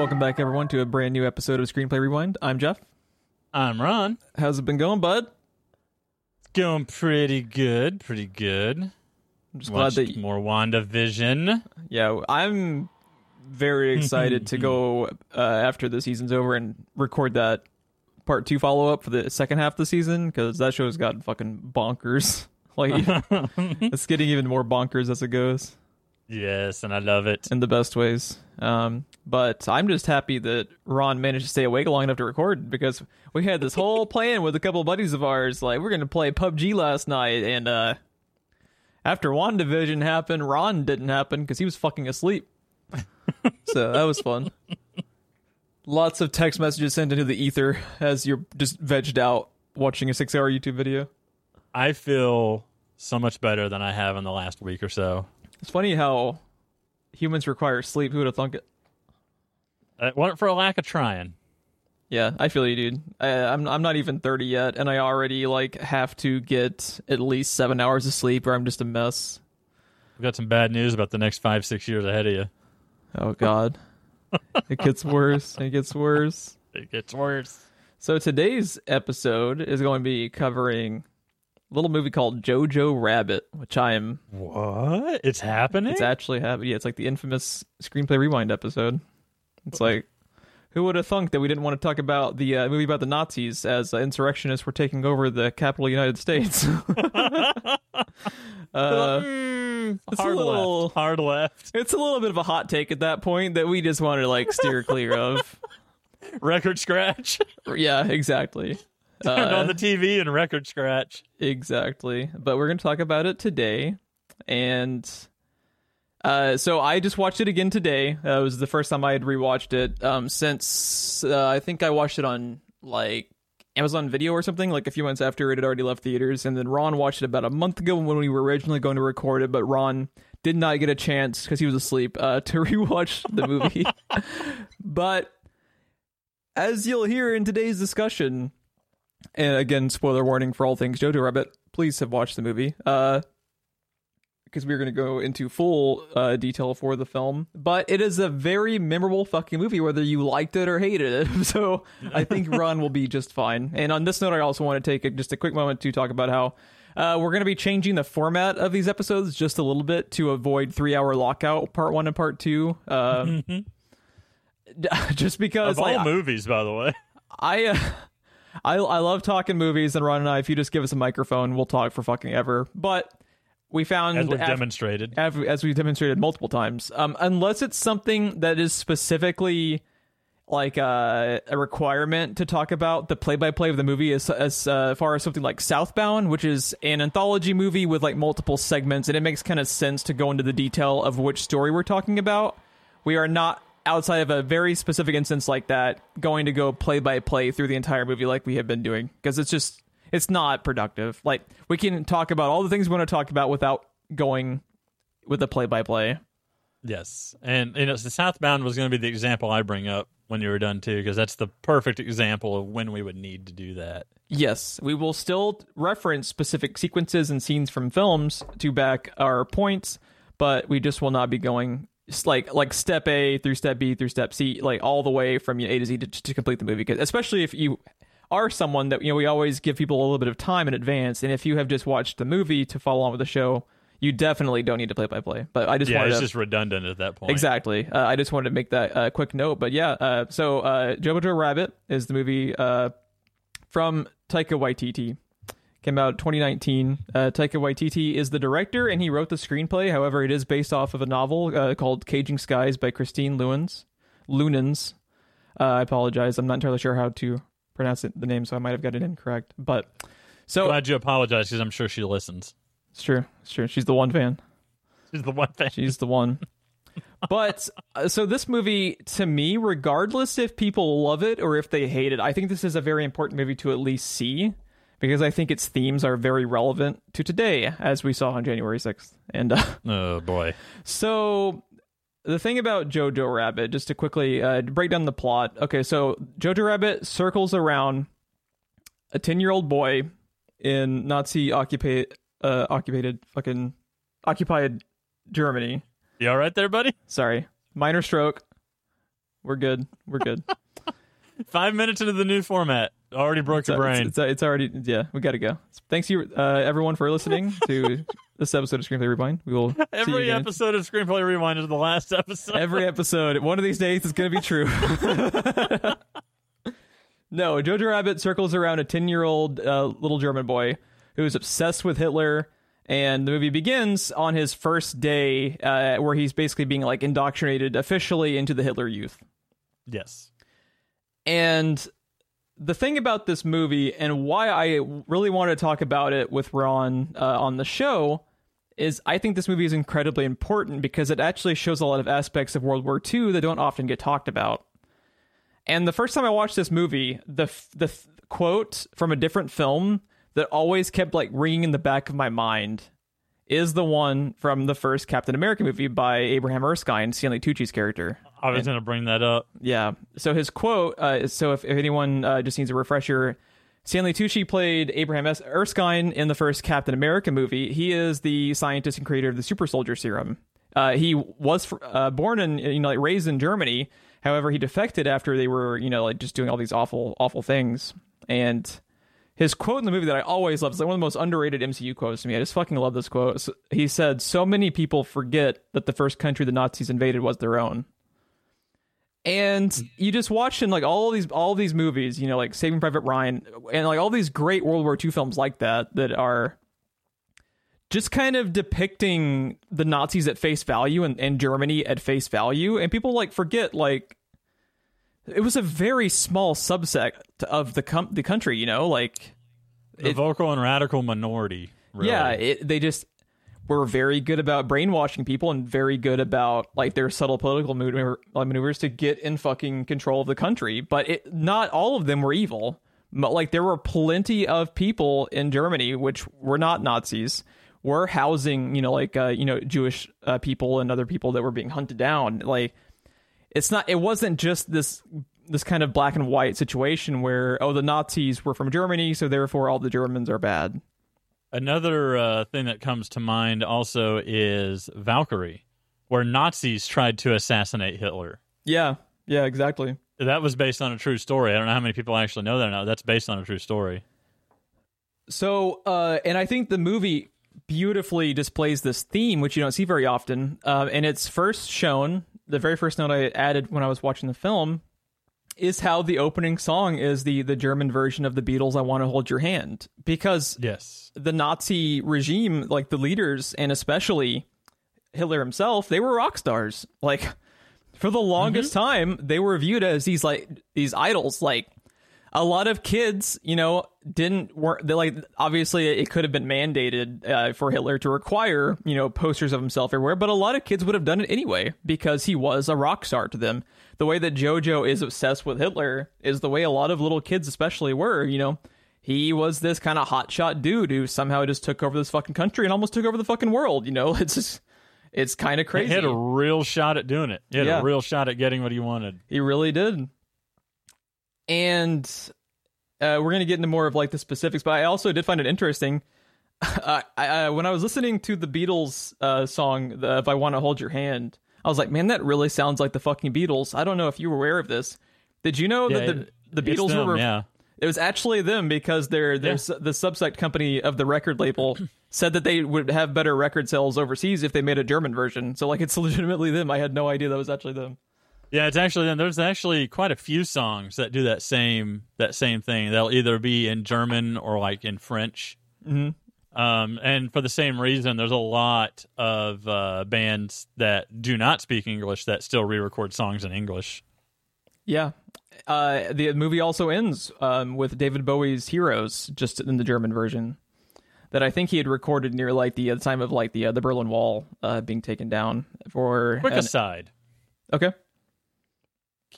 Welcome back, everyone, to a brand new episode of Screenplay Rewind. I'm Jeff. I'm Ron. How's it been going, bud? It's going pretty good, pretty good. I'm just Watched glad that. more WandaVision. Yeah, I'm very excited to go uh, after the season's over and record that part two follow up for the second half of the season because that show's got fucking bonkers. like, it's getting even more bonkers as it goes Yes, and I love it. in the best ways. Um, but I'm just happy that Ron managed to stay awake long enough to record because we had this whole plan with a couple of buddies of ours. Like, we're going to play PUBG last night. And uh, after WandaVision happened, Ron didn't happen because he was fucking asleep. so that was fun. Lots of text messages sent into the ether as you're just vegged out watching a six hour YouTube video. I feel so much better than I have in the last week or so. It's funny how humans require sleep. Who would have thunk it? Uh, it wasn't for a lack of trying. Yeah, I feel you, dude. I, I'm I'm not even 30 yet, and I already like have to get at least seven hours of sleep, or I'm just a mess. We've got some bad news about the next five, six years ahead of you. Oh God, it gets worse. It gets worse. It gets worse. So today's episode is going to be covering little movie called Jojo Rabbit, which I am. What? It's happening? It's actually happening. Yeah, it's like the infamous screenplay rewind episode. It's like. Who would have thunk that we didn't want to talk about the uh, movie about the Nazis as uh, insurrectionists were taking over the capital of the United States? uh, Mm, It's a little- left. Hard left. It's a little bit of a hot take at that point that we just want to like steer clear of. Record scratch. Yeah, exactly. Turned Uh, on the TV and record scratch. exactly. But we're going to talk about it today. And uh, so I just watched it again today. Uh, it was the first time I had rewatched it um, since uh, I think I watched it on like Amazon Video or something, like a few months after it had already left theaters. And then Ron watched it about a month ago when we were originally going to record it, but Ron did not get a chance because he was asleep uh, to rewatch the movie. but as you'll hear in today's discussion, and again, spoiler warning for all things Jojo Rabbit, please have watched the movie. Uh, because we're going to go into full uh, detail for the film. But it is a very memorable fucking movie, whether you liked it or hated it. So I think Ron will be just fine. And on this note, I also want to take a, just a quick moment to talk about how uh, we're going to be changing the format of these episodes just a little bit to avoid three hour lockout, part one and part two. Uh, just because, Of all like, movies, by the way. I, uh, I I love talking movies, and Ron and I, if you just give us a microphone, we'll talk for fucking ever. But we found As we've af- demonstrated. av- as we've demonstrated multiple times, um, unless it's something that is specifically like uh, a requirement to talk about the play-by-play of the movie as as uh, far as something like Southbound, which is an anthology movie with like multiple segments, and it makes kind of sense to go into the detail of which story we're talking about. We are not outside of a very specific instance like that going to go play by play through the entire movie like we have been doing because it's just it's not productive. Like we can talk about all the things we want to talk about without going with a play by play. Yes, and you know, the Southbound was going to be the example I bring up when you were done too, because that's the perfect example of when we would need to do that. Yes, we will still reference specific sequences and scenes from films to back our points, but we just will not be going s- like like step A through step B through step C, like all the way from A to Z to, to complete the movie. 'Cause especially if you are someone that you know, we always give people a little bit of time in advance, and if you have just watched the movie to follow on with the show, you definitely don't need to play by play. But I just yeah, wanted it's to just redundant at that point. Exactly. Uh, I just wanted to make that uh, quick note. But yeah, uh, so uh, Jojo Rabbit is the movie uh, from Taika Waititi. Came out 2019. Uh, Taika Waititi is the director, and he wrote the screenplay. However, it is based off of a novel uh, called Caging Skies by Christine Lewins. Lunans. Uh, I apologize. I'm not entirely sure how to pronounce it, the name, so I might have got it incorrect. But so Glad you apologize because I'm sure she listens. it's true. It's true. She's the one fan. She's the one fan. She's the one. But uh, so this movie, to me, regardless if people love it or if they hate it, I think this is a very important movie to at least see because I think its themes are very relevant to today, as we saw on January 6th. And uh, Oh boy. so the thing about Jojo Rabbit, just to quickly uh, break down the plot. Okay, so Jojo Rabbit circles around a 10 year old boy in Nazi occupied, uh, occupied, fucking occupied Germany. You all right there, buddy? Sorry, minor stroke. We're good. We're good. Five minutes into the new format, already broke your brain. It's, it's, it's already yeah. We got to go. Thanks you uh, everyone for listening to this episode of Screenplay Rewind. We will Every episode of Screenplay Rewind is the last episode. Every episode. One of these days it's going to be true. no, Jojo Rabbit circles around a 10 year old uh, little German boy who is obsessed with Hitler. And the movie begins on his first day, uh, where he's basically being like indoctrinated officially into the Hitler Youth. yes. And the thing about this movie and why I really want to talk about it with Ron uh, on the show is I think this movie is incredibly important because it actually shows a lot of aspects of World War II that don't often get talked about. And the first time I watched this movie, the the quote from a different film that always kept like ringing in the back of my mind is the one from the first Captain America movie by Abraham Erskine, Stanley Tucci's character. I was going to bring that up. Yeah. So his quote. Uh, so if, if anyone uh, just needs a refresher, Stanley Tucci played Abraham S. Erskine in the first Captain America movie. He is the scientist and creator of the super soldier serum. Uh, he was fr- uh, born in you know like raised in Germany. However, he defected after they were you know like just doing all these awful awful things. And his quote in the movie that I always love is like one of the most underrated MCU quotes to me. I just fucking love this quote. He said, "So many people forget that the first country the Nazis invaded was their own." And mm. you just watch in like all these all these movies, you know, like Saving Private Ryan, and like all these great World War II films like that that are just kind of depicting the Nazis at face value and, and Germany at face value, and people like forget like it was a very small subset of the com- the country, you know, like The vocal and radical minority. Really. yeah, it, they just were very good about brainwashing people and very good about like their subtle political maneuver, maneuvers to get in fucking control of the country. But it, not all of them were evil. But, Like there were plenty of people in Germany which were not Nazis were housing, you know, like uh, you know Jewish uh, people and other people that were being hunted down. Like it's not. It wasn't just this this kind of black and white situation where oh the Nazis were from Germany, so therefore all the Germans are bad. Another uh, thing that comes to mind also is Valkyrie, where Nazis tried to assassinate Hitler. Yeah, yeah, exactly. That was based on a true story. I don't know how many people actually know that or not. That's based on a true story. So, uh, and I think the movie beautifully displays this theme, which you don't see very often. Uh, and it's first shown, the very first note I added when I was watching the film is how the opening song is the the German version of the Beatles "I Want to Hold Your Hand" because Yes. the Nazi regime, like the leaders, and especially Hitler himself, they were rock stars. Like for the longest time, they were viewed as these like these idols. Like a lot of kids, you know, didn't work. They like obviously it could have been mandated uh, for Hitler to require you know posters of himself everywhere, but a lot of kids would have done it anyway because he was a rock star to them. The way that JoJo is obsessed with Hitler is the way a lot of little kids, especially, were. You know, he was this kind of hotshot dude who somehow just took over this fucking country and almost took over the fucking world. You know, it's just it's kind of crazy. He had a real shot at doing it. He had Yeah. a real shot at getting what he wanted. He really did. And uh, we're going to get into more of like the specifics, but I also did find it interesting. Uh, I, I, when I was listening to the Beatles uh, song, the, "If I Want to Hold Your Hand," I was like, "Man, that really sounds like the fucking Beatles." I don't know if you were aware of this. Did you know that the it- the Beatles them, were? yeah. It was actually them because they're, they're Yeah. the subsect company of the record label said that they would have better record sales overseas if they made a German version. So like, it's legitimately them. I had no idea that was actually them. Yeah, it's actually them. There's actually quite a few songs that do that same that same thing. They'll either be in German or like in French. Mhm. Um, and for the same reason, there's a lot of uh, bands that do not speak English that still re-record songs in English. Yeah. Uh, the movie also ends um, with David Bowie's "Heroes" just in the German version that I think he had recorded near like the, uh, time of like the uh, the Berlin Wall uh, being taken down. For Quick an- aside: okay,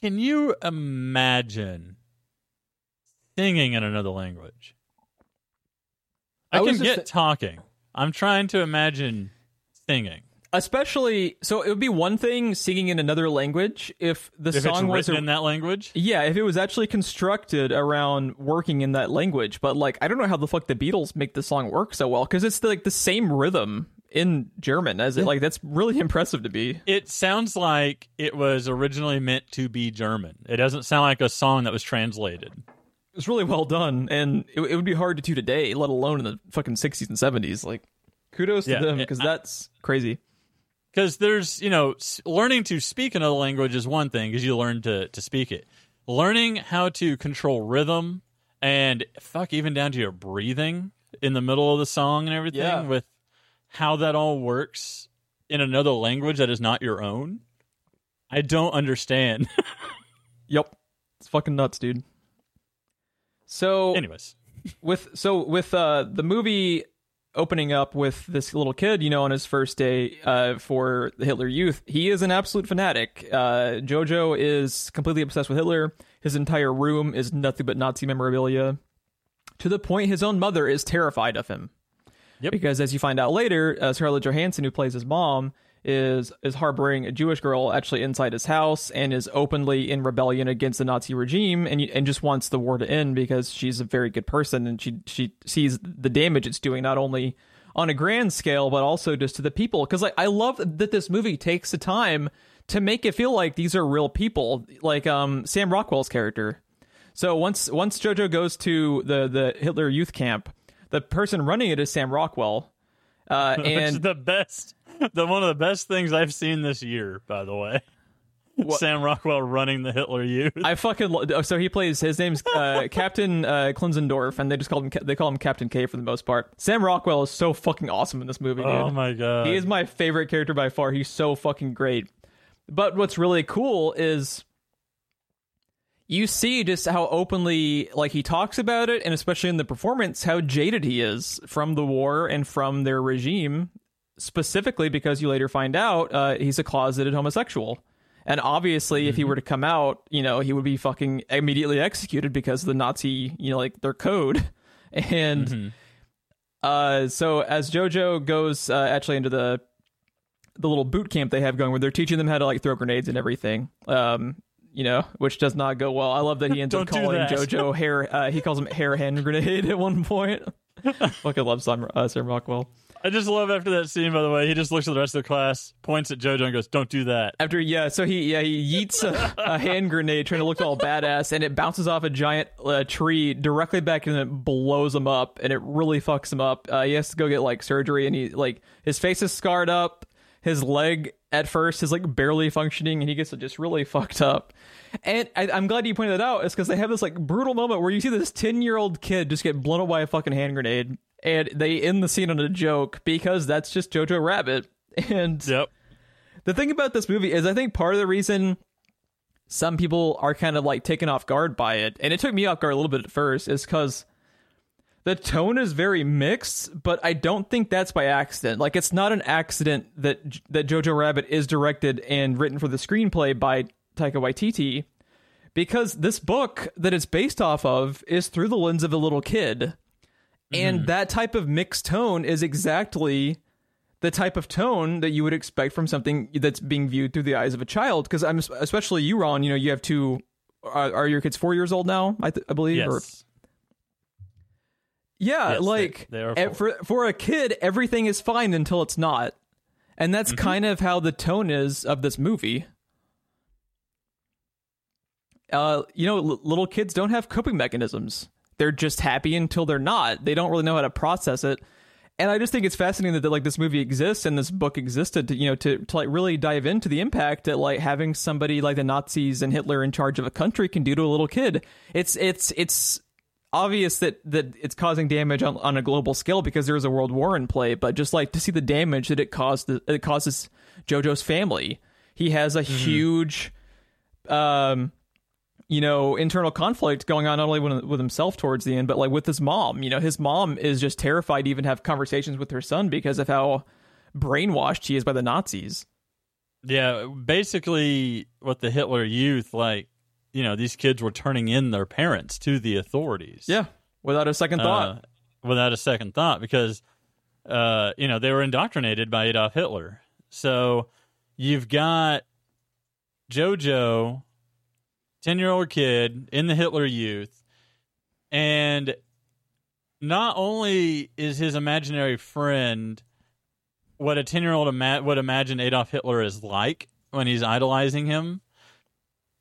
Can you imagine singing in another language? I, I can get th- talking. I'm trying to imagine singing. especially so it would be one thing singing in another language if the If song was a- in that language, yeah if it was actually constructed around working in that language but like i don't know how the fuck the beatles make the song work so well because it's the, like the same rhythm in German. As it, like that's really impressive to be. It sounds like it was originally meant to be German. It doesn't sound like a song that was translated. It's really well done, and it, it would be hard to do today, let alone in the fucking sixties and seventies. Like, kudos Yeah, to them because that's crazy. because there's you know learning to speak another language is one thing because you learn to to speak it learning how to control rhythm and fuck even down to your breathing in the middle of the song and everything Yeah. with how that all works in another language that is not your own i don't understand Yep, it's fucking nuts, dude. So anyways with so with uh the movie opening up with this little kid, you know, on his first day uh for the Hitler Youth, he is an absolute fanatic. Uh Jojo is completely obsessed with Hitler. His entire room is nothing but Nazi memorabilia. To the point his own mother is terrified of him. Yep. Because as you find out later, uh, Scarlett Johansson, who plays his mom, is is harboring a Jewish girl actually inside his house and is openly in rebellion against the Nazi regime and and just wants the war to end because she's a very good person and she she sees the damage it's doing not only on a grand scale but also just to the people. Because like I love that this movie takes the time to make it feel like these are real people like um Sam Rockwell's character. So once once Jojo goes to the the Hitler Youth Camp, the person running it is Sam Rockwell, uh, and the best the one of the best things i've seen this year by the way sam rockwell running the hitler youth I fucking lo- so he plays his name's uh, Captain uh, Klinzendorf, and they just call him they call him Captain K for the most part. Sam Rockwell is so fucking awesome in this movie, dude. oh my god He is my favorite character by far. He's so fucking great. But what's really cool is you see just how openly like he talks about it and especially in the performance how jaded he is from the war and from their regime specifically because you later find out uh, he's a closeted homosexual and obviously if he were to come out you know he would be fucking immediately executed because of the nazi you know like their code and uh, so as Jojo goes uh, actually into the the little boot camp they have going, where they're teaching them how to like throw grenades and everything, um, you know, which does not go well. I love that he ends up calling. Jojo hair. Uh, he calls him hair hand grenade at one point. Fucking love Sam, uh, Sam Rockwell. I just love after that scene. By the way, he just looks at the rest of the class, points at JoJo, and goes, "Don't do that." After yeah, so he yeah he yeets a, a hand grenade trying to look all badass, and it bounces off a giant uh, tree directly back and it blows him up, and it really fucks him up. Uh, he has to go get like surgery, and he like his face is scarred up, his leg at first is like barely functioning, and he gets just really fucked up. And I, I'm glad you pointed that out, is because they have this like brutal moment where you see this ten year old kid just get blown up by a fucking hand grenade, and they end the scene on a joke because that's just Jojo Rabbit, and Yep. the thing about this movie is I think part of the reason some people are kind of like taken off guard by it, and it took me off guard a little bit at first, is because the tone is very mixed, but I don't think that's by accident. Like it's not an accident that that Jojo Rabbit is directed and written for the screenplay by Taika Waititi, because this book that it's based off of is through the lens of a little kid. And that type of mixed tone is exactly the type of tone that you would expect from something that's being viewed through the eyes of a child. Because I'm especially you, Ron. You know, you have two. Are, are your kids four years old now? I, th- I believe. Or, Yes. yeah, Yes, like they eh, for for a kid, everything is fine until it's not, and that's Mm-hmm. kind of how the tone is of this movie. Uh, you know, l- little kids don't have coping mechanisms. They're just happy until they're not. They don't really know how to process it. And I just think it's fascinating that, like this movie exists and this book existed to you know to, to like really dive into the impact that like having somebody like the Nazis and Hitler in charge of a country can do to a little kid. It's it's it's obvious that that it's causing damage on, on a global scale because there is a world war in play. But just like to see the damage that it caused it causes JoJo's family. He has a huge um you know internal conflict going on not only with, with himself towards the end but like with his mom you know his mom is just terrified to even have conversations with her son because of how brainwashed he is by the nazis Yeah, basically, what the Hitler Youth like, you know, these kids were turning in their parents to the authorities. yeah without a second thought uh, without a second thought because uh, you know they were indoctrinated by Adolf Hitler. So you've got JoJo, ten year old kid in the Hitler Youth, and not only is his imaginary friend what a 10 year old ima- would imagine Adolf Hitler is like when he's idolizing him.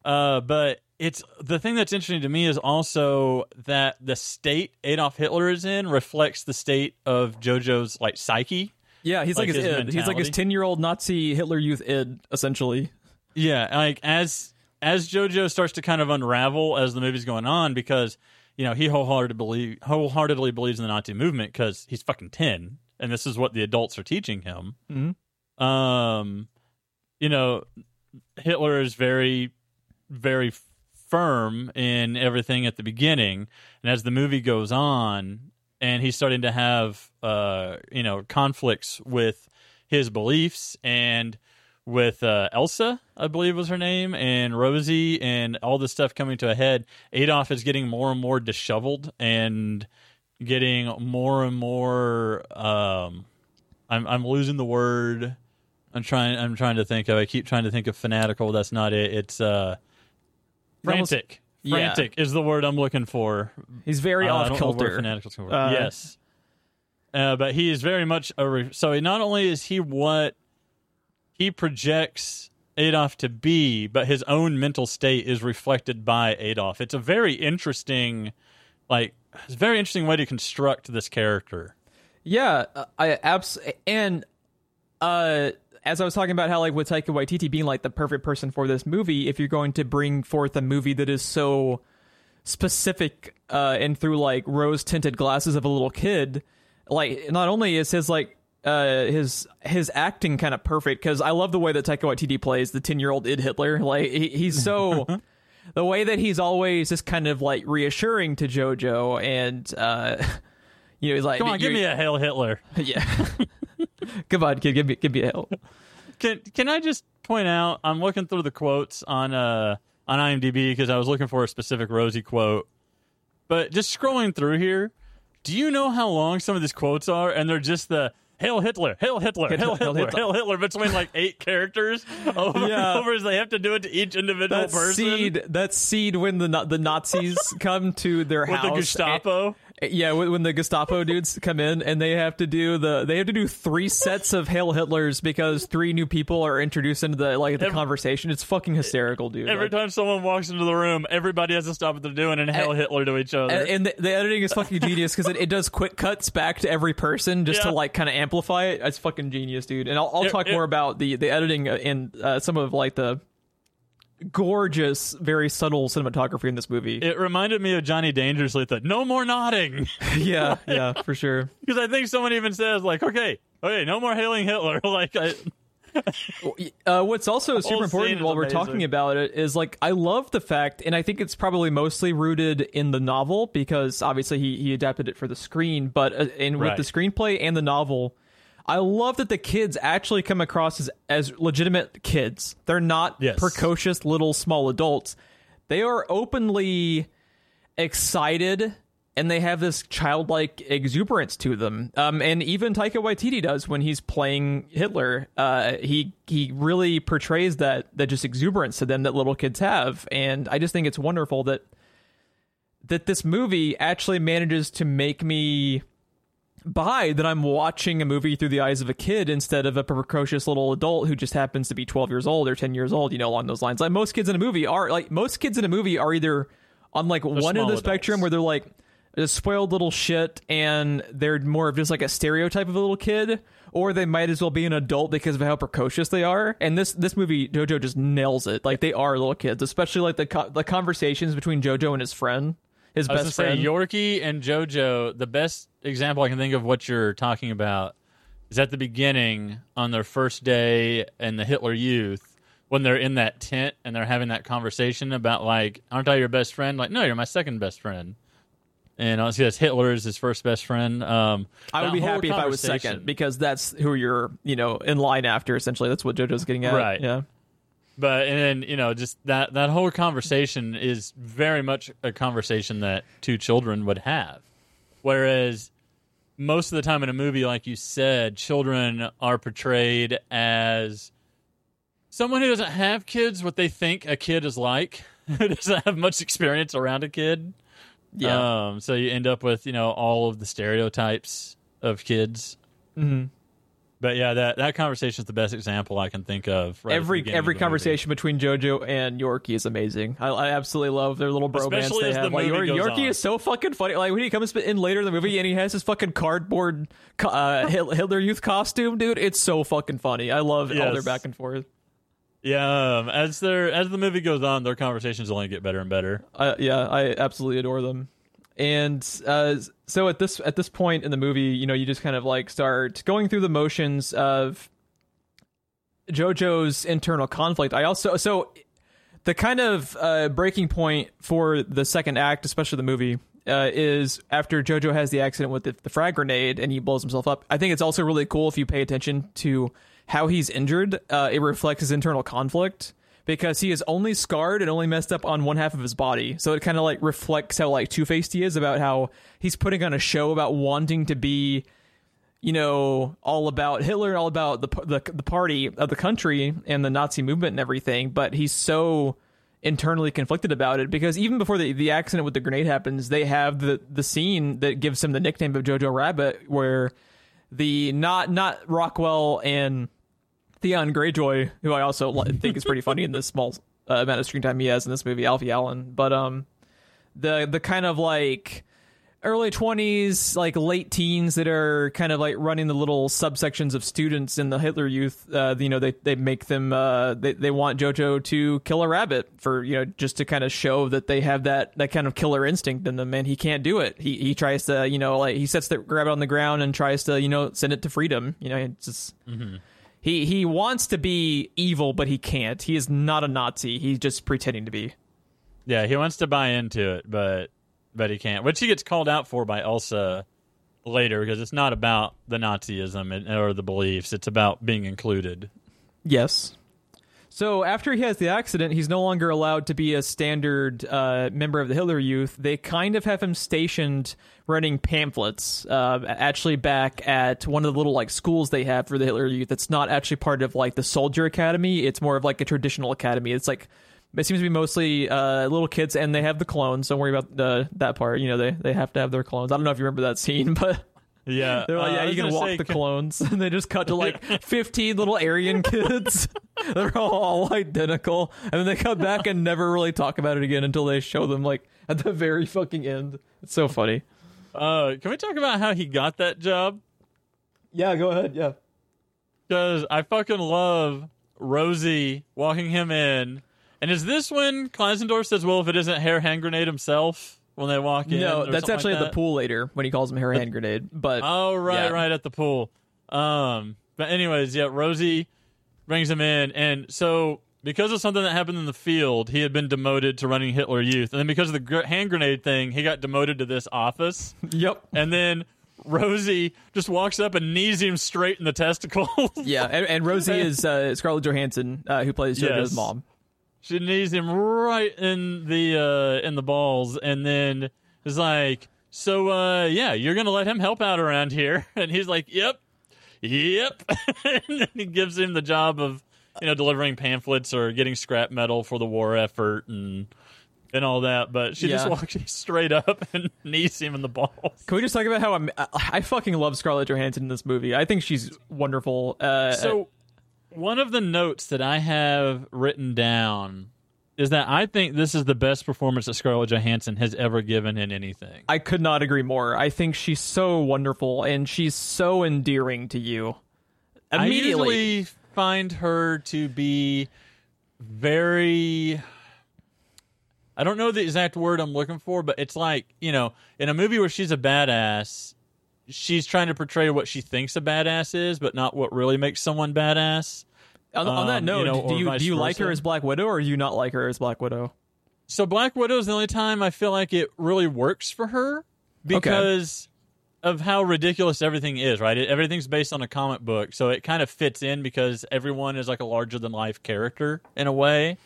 Uh, but it's the thing that's interesting to me is also that the state Adolf Hitler is in reflects the state of JoJo's like psyche. Yeah, he's like, Like his, his id. He's like his ten year old Nazi Hitler youth id, essentially. Yeah, like as as JoJo starts to kind of unravel as the movie's going on, because you know he wholeheartedly believe wholeheartedly believes in the Nazi movement because he's fucking ten, and this is what the adults are teaching him. Mhm. Um, you know, Hitler is very, very firm in everything at the beginning, and as the movie goes on, and he's starting to have uh, you know, conflicts with his beliefs and with uh, Elsa, I believe was her name, and Rosie, and all this stuff coming to a head. Adolf is getting more and more disheveled and getting more and more. Um, I'm I'm losing the word. I'm trying. I'm trying to think of. I keep trying to think of fanatical. That's not it. It's uh, Almost- frantic. Yeah. Frantic is the word I'm looking for. He's very Uh, off don't know where kilter. fanatical's going. Uh, yes, uh, but he is very much a. Re- so not only is he what he projects Adolf to be, but his own mental state is reflected by Adolf. It's a very interesting, like, it's a very interesting way to construct this character. Yeah, uh, I abs and uh as I was talking about how like with Taika Waititi being like the perfect person for this movie, if you're going to bring forth a movie that is so specific uh and through like rose tinted glasses of a little kid, like not only is his like uh his his acting kind of perfect because I love the way that Taika Waititi plays the 10 year old id Hitler. Like he, he's so the way that he's always just kind of like reassuring to Jojo and uh you know he's like Come on, give me a Hail Hitler. yeah. Come on, kid, give me give me a help. Can Can I just point out? I'm looking through the quotes on uh on IMDb because I was looking for a specific Rosie quote. But just scrolling through here, do you know how long some of these quotes are? And they're just the Hail Hitler, Hail Hitler, Hail Hail Hitler, Hitler. Hail Hitler between like eight characters over Yeah. and over as they have to do it to each individual That person seed, that seed when the the Nazis come to their with house. the Gestapo. and- yeah, when, the Gestapo dudes come in and they have to do the they have to do three sets of Hail Hitlers because three new people are introduced into the like the Every- conversation. It's fucking hysterical, dude. Every Like, time someone walks into the room, everybody has to stop what they're doing and hail And- Hitler to each other. and, and the, the editing is fucking genius because it, it does quick cuts back to every person just Yeah. to like kind of amplify it. It's fucking genius, dude. And I'll, I'll It- talk it- more about the the editing and uh, some of like the gorgeous, very subtle cinematography in this movie. it reminded me of Johnny Dangerously. That no more nodding. yeah, yeah, for sure. Because I think someone even says like, okay, okay, no more hailing Hitler. like, I, Uh, what's also super important while we're amazing. talking about it is like I love the fact, and I think it's probably mostly rooted in the novel because obviously he he adapted it for the screen, but uh, and with Right. the screenplay and the novel. I love that the kids actually come across as, as legitimate kids. They're not Yes. precocious little small adults. They are openly excited and they have this childlike exuberance to them. Um, and even Taika Waititi does when he's playing Hitler. Uh, he he really portrays that that just exuberance to them that little kids have. And I just think it's wonderful that that this movie actually manages to make me buy that I'm watching a movie through the eyes of a kid instead of a precocious little adult who just happens to be 12 years old or 10 years old, you know, along those lines. Like most kids in a movie are like most kids in a movie are either on like one end of the spectrum where they're like a spoiled little shit and they're more of just like a stereotype of a little kid or they might as well be an adult because of how precocious they are. And this this movie Jojo just nails it. Like they are little kids, especially like the co- the conversations between Jojo and his friend, his I best friend. say Yorkie and JoJo. The best example I can think of what you're talking about is at the beginning on their first day in the Hitler Youth when they're in that tent and they're having that conversation about like, aren't I your best friend? Like, no, you're my second best friend. And I see that's Hitler is his first best friend. Um, I would be happy if I was second because that's who you're, you know, in line after. Essentially, that's what JoJo's getting at. Right. Yeah. But and then you know just that that whole conversation is very much a conversation that two children would have, whereas most of the time in a movie, like you said, children are portrayed as someone who doesn't have kids, what they think a kid is like, who doesn't have much experience around a kid. Yeah. Um, so you end up with you know all of the stereotypes of kids. hmm But yeah, that that conversation is the best example I can think of. Right every every of the movie. conversation between JoJo and Yorkie is amazing. I, I absolutely love their little bromance Especially they as the have. Like, movie Yor- goes Yorkie on. is so fucking funny. Like when he comes in later in the movie and he has his fucking cardboard uh, Hitler Youth costume, dude. It's so fucking funny. I love all their Yes. back and forth. Yeah, um, as their as the movie goes on, their conversations only get better and better. Uh, yeah, I absolutely adore them. And uh, so at this at this point in the movie, you know, you just kind of like start going through the motions of JoJo's internal conflict. I also so the kind of uh, breaking point for the second act, especially the movie, uh, is after JoJo has the accident with the, the frag grenade and he blows himself up. I think it's also really cool if you pay attention to how he's injured. Uh, it reflects his internal conflict because he is only scarred and only messed up on one half of his body. So it kind of like reflects how like two faced he is about how he's putting on a show about wanting to be you know, all about Hitler and all about the, the the party of the country and the Nazi movement and everything, but he's so internally conflicted about it because even before the, the accident with the grenade happens, they have the the scene that gives him the nickname of Jojo Rabbit, where the not not Rockwell and Theon Greyjoy, who I also think is pretty funny in this small uh, amount of screen time he has in this movie, Alfie Allen, but um, the the kind of like early 20s like late teens that are kind of like running the little subsections of students in the hitler youth uh, you know they, they make them uh, they, they want jojo to kill a rabbit for you know just to kind of show that they have that that kind of killer instinct in them and he can't do it. He, he tries to you know like he sets the rabbit on the ground and tries to you know send it to freedom you know it's just he he wants to be evil but he can't he is not a nazi he's just pretending to be Yeah, he wants to buy into it, but but he can't. Which he gets called out for by Elsa later because it's not about the Nazism or the beliefs; it's about being included. Yes. So after he has the accident, he's no longer allowed to be a standard uh, member of the Hitler Youth. They kind of have him stationed running pamphlets, uh, actually back at one of the little like schools they have for the Hitler Youth. That's not actually part of like the soldier academy. It's more of like a traditional academy. It's like it seems to be mostly uh, little kids, and they have the clones. Don't worry about the that part. You know, they they have to have their clones. I don't know if you remember that scene, but. Yeah, They're like, uh, yeah, you can walk say, the clones, and they just cut to like fifteen little Aryan kids. They're all identical, and then they come back and never really talk about it again until they show them like at the very fucking end. It's so funny. Uh, can we talk about how he got that job? Yeah, go ahead. Yeah, Because I fucking love Rosie walking him in. And is this when Kleisendorf says, "Well, if it isn't Hair Hand Grenade himself," when they walk in? no, that's actually like at that? the pool later when he calls him hair hand grenade. But Oh, right, Yeah. right at the pool. Um, but anyways, yeah, Rosie brings him in, and so because of something that happened in the field, he had been demoted to running Hitler Youth, and then because of the gr- hand grenade thing, he got demoted to this office, yep, and then. Rosie just walks up and knees him straight in the testicles. yeah, and, and Rosie is uh, Scarlett Johansson, uh, who plays JoJo's Yes. mom. She knees him right in the uh in the balls and then is like so uh yeah you're gonna let him help out around here and he's like yep yep and then he gives him the job of you know delivering pamphlets or getting scrap metal for the war effort and and all that but she just walks straight up and knees him in the balls Can we just talk about how I'm, I fucking love Scarlett Johansson in this movie? I think she's wonderful. Uh, So, one of the notes that I have written down is that I think this is the best performance that Scarlett Johansson has ever given in anything. I could not agree more. I think she's so wonderful and she's so endearing to you. I Immediately. usually find her to be very. I don't know the exact word I'm looking for, but it's like, you know, in a movie where she's a badass, she's trying to portray what she thinks a badass is, but not what really makes someone badass. on, on that um, note, you know, do you do you like her as Black Widow or do you not like her as Black Widow? So Black Widow is the only time I feel like it really works for her because of how ridiculous everything is, right? It, everything's based on a comic book, so it kind of fits in because everyone is like a larger than life character in a way.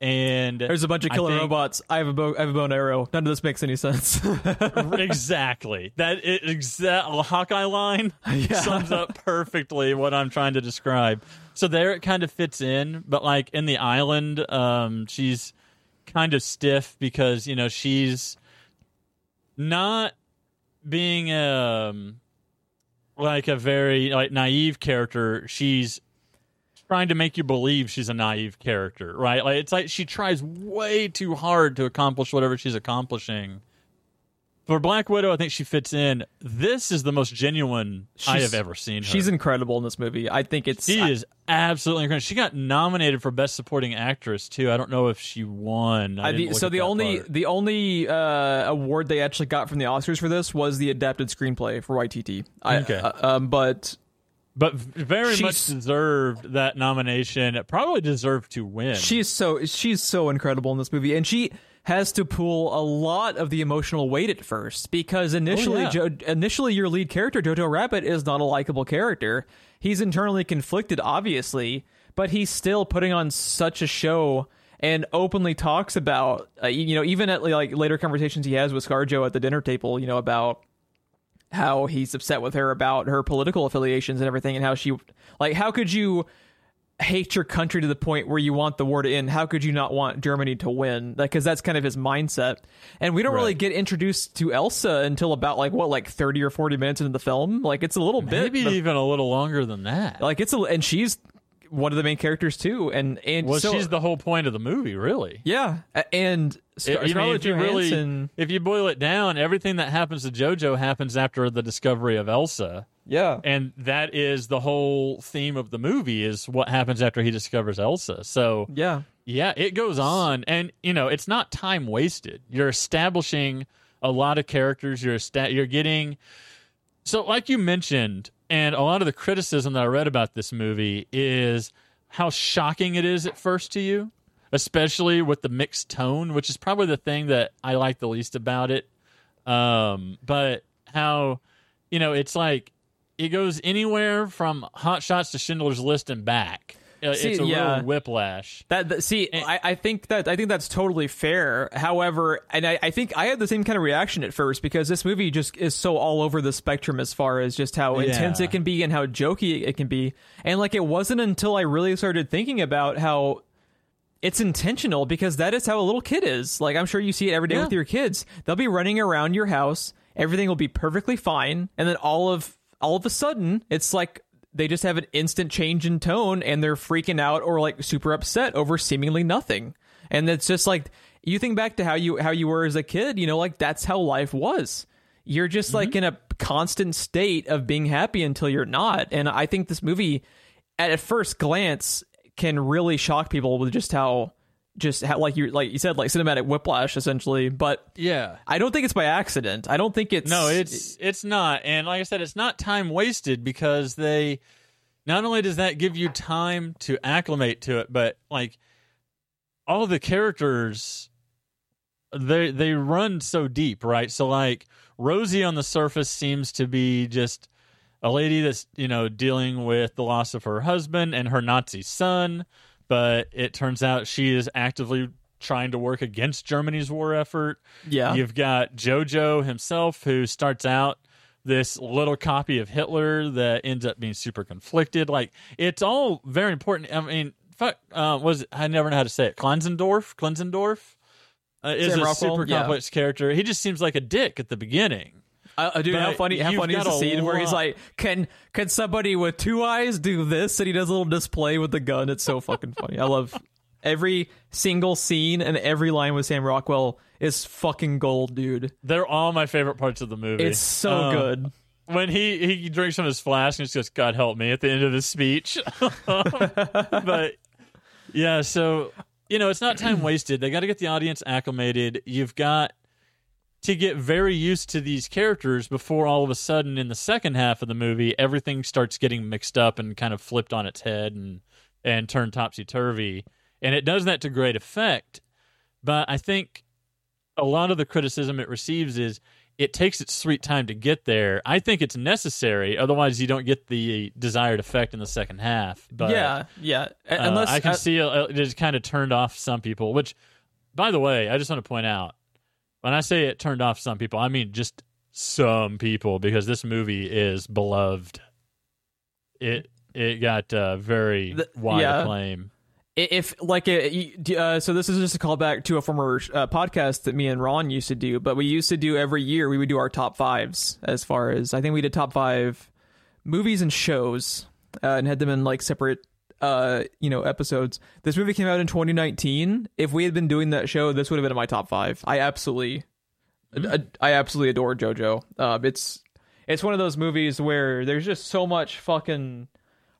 And There's a bunch of I killer think- robots. I have a bow, I have a bow and arrow. None of this makes any sense. exactly that exact Hawkeye line sums up perfectly what I'm trying to describe. So there it kind of fits in, but like in the island, um, she's kind of stiff because you know she's not being um like a very like naive character. She's trying to make you believe she's a naive character, right? Like it's like she tries way too hard to accomplish whatever she's accomplishing. For Black Widow, I think she fits in. This is the most genuine I have ever seen her. She's incredible in this movie. I think it's She is absolutely incredible. She got nominated for Best Supporting Actress too. I don't know if she won. I I- the, so the only part. the only uh, award they actually got from the Oscars for this was the adapted screenplay for Waititi. I, Okay. uh, um, but but very much deserved that nomination. Probably deserved to win. she's so she's so incredible in this movie, and she has to pull a lot of the emotional weight at first because initially, yeah. jo- initially your lead character Jojo Rabbit is not a likable character. He's internally conflicted, obviously, but he's still putting on such a show and openly talks about, uh, you know, even at like later conversations he has with ScarJo at the dinner table, you know, about how he's upset with her about her political affiliations and everything, and how she, like, how could you hate your country to the point where you want the war to end? How could you not want Germany to win? Because that's kind of his mindset. And we don't really get introduced to Elsa until about like what, like thirty or forty minutes into the film. Like it's a little bit maybe even a little longer than that. like it's a, and she's one of the main characters too. And and well, so, she's the whole point of the movie, really. yeah, and Scar- I mean, Scarlett if you really, Johansson. if you boil it down, everything that happens to JoJo happens after the discovery of Elsa, yeah, and that is the whole theme of the movie: is what happens after he discovers Elsa. So, yeah. yeah, it goes on, and you know, it's not time wasted. You're establishing a lot of characters. You're esta- you're getting so, like you mentioned, and a lot of the criticism that I read about this movie is how shocking it is at first to you, especially with the mixed tone, which is probably the thing that I like the least about it. Um, but how, you know, it's like it goes anywhere from Hot Shots to Schindler's List and back. Uh, See, it's a yeah. real whiplash. That, that see, I, I think that I think that's totally fair. However, and I, I think I had the same kind of reaction at first because this movie just is so all over the spectrum as far as just how intense Yeah. it can be and how jokey it can be. And like it wasn't until I really started thinking about how it's intentional because that is how a little kid is. Like I'm sure you see it every day Yeah. with your kids. They'll be running around your house, everything will be perfectly fine, and then all of all of a sudden, it's like they just have an instant change in tone and they're freaking out or like super upset over seemingly nothing. And it's just like you think back to how you how you were as a kid, you know, like that's how life was. You're just like mm-hmm. in a constant state of being happy until you're not. And I think this movie at first glance can really shock people with just how just how like you like you said like cinematic whiplash essentially, but Yeah. I don't think it's by accident. I don't think it's No, it's it's not. And like I said, it's not time wasted because they not only does that give you time to acclimate to it, but like all the characters they they run so deep, right? So like Rosie on the surface seems to be just a lady that's, you know, dealing with the loss of her husband and her Nazi son, but it turns out she is actively trying to work against Germany's war effort. yeah. You've got JoJo himself, who starts out this little copy of Hitler that ends up being super conflicted. Like it's all very important. I mean, fuck, uh, was it, I never know how to say it. Klenzendorf, Klenzendorf uh, is Sam a Rockwell? super Yeah. complex character. He just seems like a dick at the beginning. Uh, dude, how funny! How funny is the scene where he's like, "Can can somebody with two eyes do this?" And he does a little display with the gun. It's so fucking funny. I love every single scene and every line with Sam Rockwell is fucking gold, dude. They're all my favorite parts of the movie. It's so Um, good. when he he drinks from his flask and just goes, "God help me" at the end of his speech. but yeah, so you know, it's not time wasted. They got to get the audience acclimated. You've got to get very used to these characters before all of a sudden in the second half of the movie everything starts getting mixed up and kind of flipped on its head and and turned topsy turvy. And it does that to great effect. But I think a lot of the criticism it receives is it takes its sweet time to get there. I think it's necessary, otherwise you don't get the desired effect in the second half. But yeah, yeah. Uh, Unless I can uh, see uh, it just kind of turned off some people. Which, by the way, I just want to point out when I say it turned off some people, I mean just some people because this movie is beloved. It it got uh, very The- wide yeah. acclaim. if like a, uh, so this is just a callback to a former uh, podcast that me and Ron used to do, but we used to do every year we would do our top fives as far as I think we did top five movies and shows uh, and had them in like separate uh you know episodes. This movie came out in 2019 if we had been doing that show this would have been in my top five. I absolutely I, I absolutely adore jojo. Uh, it's it's one of those movies where there's just so much fucking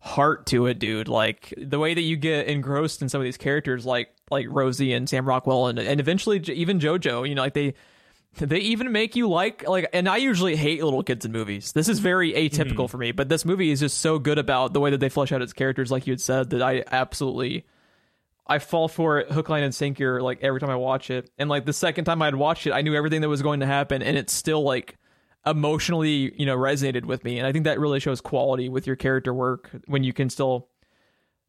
heart to it dude. Like the way that you get engrossed in some of these characters like like rosie and sam rockwell and, and eventually even jojo you know like they they even make you like like and I usually hate little kids in movies. This is very atypical hmm. for me, but this movie is just so good about the way that they flesh out its characters like you had said that I absolutely I fall for it hook line and sinker like every time I watch it. And like the second time I'd watched it, I knew everything that was going to happen and it still like emotionally, you know, resonated with me. And I think that really shows quality with your character work when you can still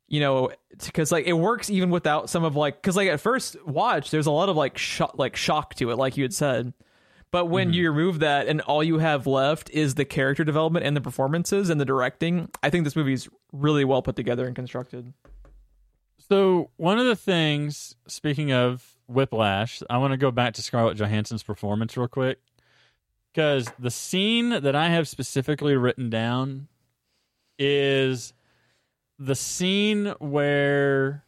you know because like it works even without some of like because like at first watch there's a lot of like shock like shock to it like you had said. But when mm-hmm. you remove that and all you have left is the character development and the performances and the directing i think this movie's really well put together and constructed. So one of the things, speaking of Whiplash, I want to go back to Scarlett Johansson's performance real quick. Because the scene that I have specifically written down is the scene where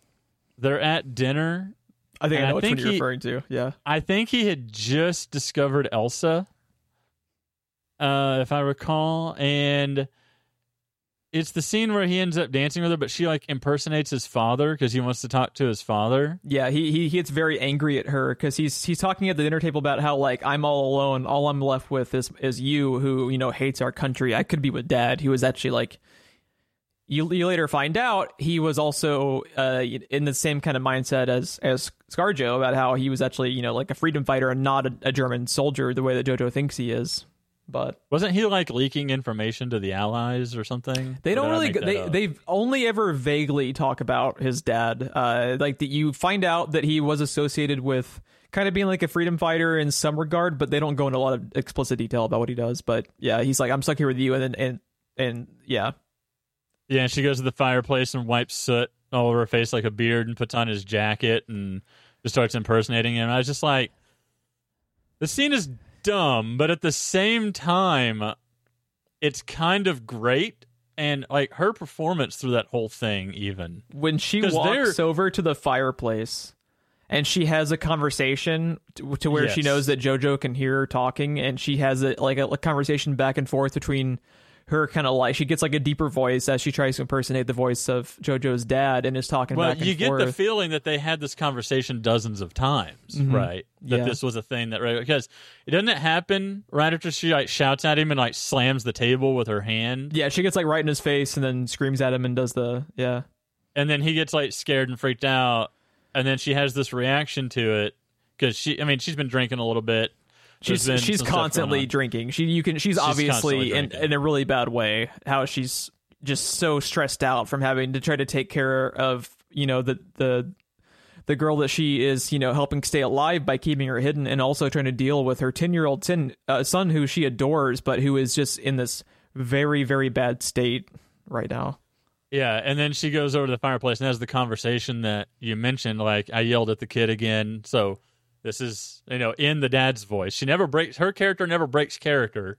they're at dinner. i think i know which one you're he- referring to yeah I think he had just discovered Elsa, uh, if I recall, and it's the scene where he ends up dancing with her, but she like impersonates his father because he wants to talk to his father. yeah he, he he gets very angry at her because he's he's talking at the dinner table about how like i'm all alone all i'm left with is is you who you know hates our country i could be with dad he was actually like you, you later find out he was also uh, in the same kind of mindset as as Scarjo about how he was actually you know like a freedom fighter and not a, a German soldier the way that Jojo thinks he is. But Wasn't he like leaking information to the Allies or something? they don't really they up? they've only ever vaguely talk about his dad. Uh, like that you find out that he was associated with kind of being like a freedom fighter in some regard, but they don't go into a lot of explicit detail about what he does. But yeah, he's like I'm stuck here with you, and then and and yeah, Yeah, and she goes to the fireplace and wipes soot all over her face like a beard and puts on his jacket and just starts impersonating him. I was just like, the scene is dumb, but at the same time, it's kind of great. And like her performance through that whole thing, even when she walks they're- over to the fireplace and she has a conversation to, to where she knows that Jojo can hear her talking, and she has a like a, a conversation back and forth between her kind of like she gets like a deeper voice as she tries to impersonate the voice of Jojo's dad and is talking well, you get forth. the feeling that they had this conversation dozens of times, right? That Mm-hmm. Yeah. this was a thing that right because it doesn't it happen right after she like shouts at him and like slams the table with her hand. yeah, she gets like right in his face and then screams at him and does the yeah. and then he gets like scared and freaked out and then she has this reaction to it because she i mean she's been drinking a little bit She's she's some stuff going constantly drinking. She you can she's, constantly obviously in, in a really bad way. How she's just so stressed out from having to try to take care of you know the the the girl that she is you know helping stay alive by keeping her hidden and also trying to deal with her 10 year old uh, son who she adores but who is just in this very very bad state right now yeah and then she goes over to the fireplace and has the conversation that you mentioned like i yelled at the kid again so this is you know in the dad's voice. She never breaks her character never breaks character.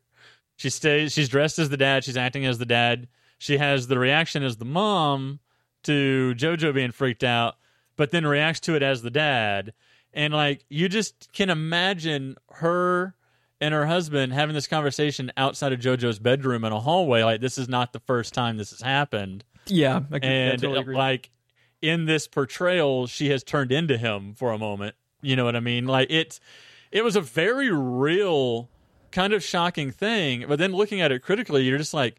She stays she's dressed as the dad she's acting as the dad. She has the reaction as the mom to jojo being freaked out but then reacts to it as the dad. And like you just can imagine her and her husband having this conversation outside of jojo's bedroom in a hallway like this is not the first time this has happened. Yeah I, I and totally uh, agree. like in this portrayal she has turned into him for a moment you know what i mean? Like it it was a very real kind of shocking thing but then looking at it critically you're just like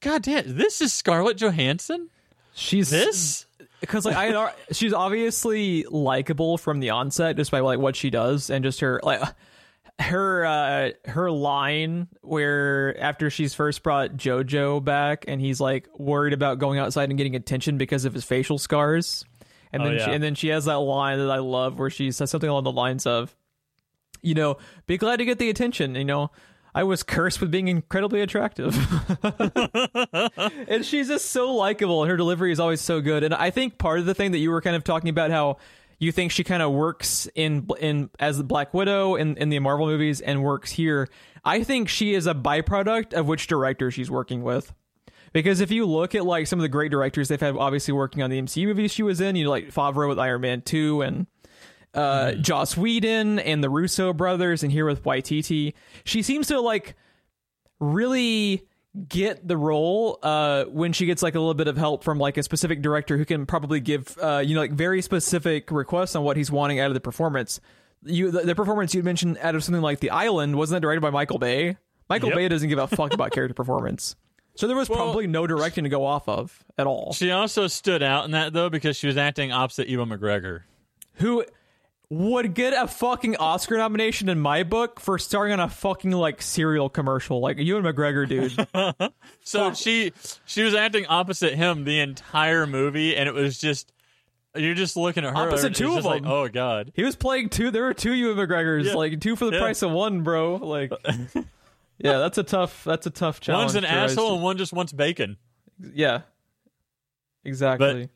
god damn this is scarlett johansson? She's this? Because like I, she's obviously likable from the onset just by like what she does and just her like her uh her line where after she's first brought Jojo back and he's like worried about going outside and getting attention because of his facial scars and Oh, then she and then she has that line that I love where she says something along the lines of you know be glad to get the attention you know I was cursed with being incredibly attractive. and she's just so likable and her delivery is always so good. And I think part of the thing that you were kind of talking about how you think she kind of works in in as the Black Widow in, in the Marvel movies and works here. I think she is a byproduct of which director she's working with. Because if you look at like some of the great directors they've had, obviously working on the MCU movies she was in, you know, like Favreau with Iron Man two, and uh, Joss Whedon and the Russo brothers, and here with Waititi, she seems to like really get the role uh, when she gets like a little bit of help from like a specific director who can probably give uh, you know like very specific requests on what he's wanting out of the performance. You the, the performance you mentioned out of something like The Island wasn't that directed by Michael Bay? Michael Yep. Bay doesn't give a fuck about character performance. So there was Well- probably no directing to go off of at all. She also stood out in that though because she was acting opposite Ewan McGregor. Who would get a fucking Oscar nomination in my book for starring on a fucking like cereal commercial? Like Ewan McGregor, dude. So she she was acting opposite him the entire movie, and it was just you're just looking at her. Opposite and two of just like, them. oh god. He was playing two. There were two Ewan McGregors, Yeah. like two for the Yeah. price of one, bro. Like, yeah, that's a tough. That's a tough challenge. One's an asshole, and one just wants bacon. Yeah, exactly.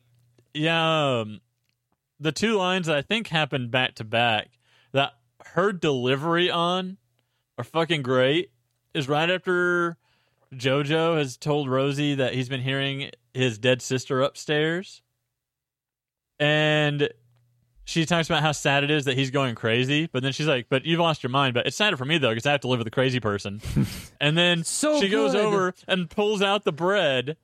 But, Yeah, um, the two lines that I think happened back to back that her delivery on are fucking great. Is right after JoJo has told Rosie that he's been hearing his dead sister upstairs, and she talks about how sad it is that he's going crazy. But then she's like, "But you've lost your mind." But it's sadder for me though because I have to live with a crazy person. and then So she goes over and pulls out the bread.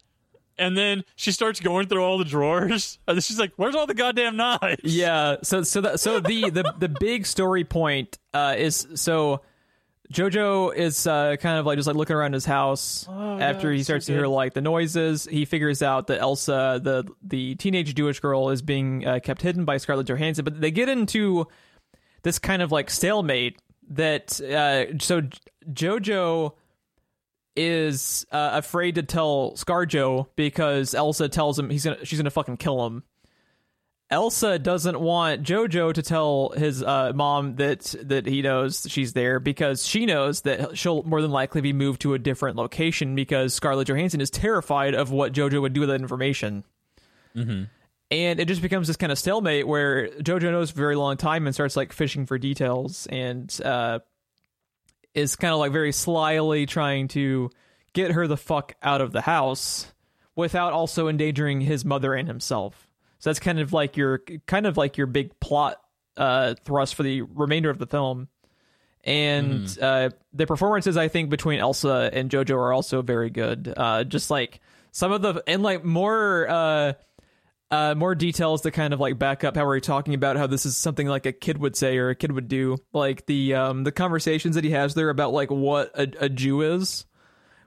And then she starts going through all the drawers. And she's like, "Where's all the goddamn knives?" Yeah. So so that so the the the big story point uh, is so Jojo is uh, kind of like just like looking around his house after God, he so starts to hear like the noises. He figures out that Elsa, the the teenage Jewish girl, is being uh, kept hidden by Scarlett Johansson. But they get into this kind of like stalemate that uh, so Jojo is uh, afraid to tell ScarJo because Elsa tells him he's gonna she's gonna fucking kill him. Elsa doesn't want Jojo to tell his uh, mom that that he knows she's there because she knows that she'll more than likely be moved to a different location because Scarlett Johansson is terrified of what Jojo would do with that information. And it just becomes this kind of stalemate where Jojo knows for a very long time and starts like fishing for details and uh, is kind of like very slyly trying to get her the fuck out of the house without also endangering his mother and himself. So that's kind of like your kind of like your big plot uh, thrust for the remainder of the film. And uh, the performances, I think, between Elsa and JoJo are also very good. Uh, just like some of the and like more uh, uh, more details to kind of like back up how we're talking about how this is something like a kid would say or a kid would do. Like the um, the conversations that he has there about like what a, a Jew is.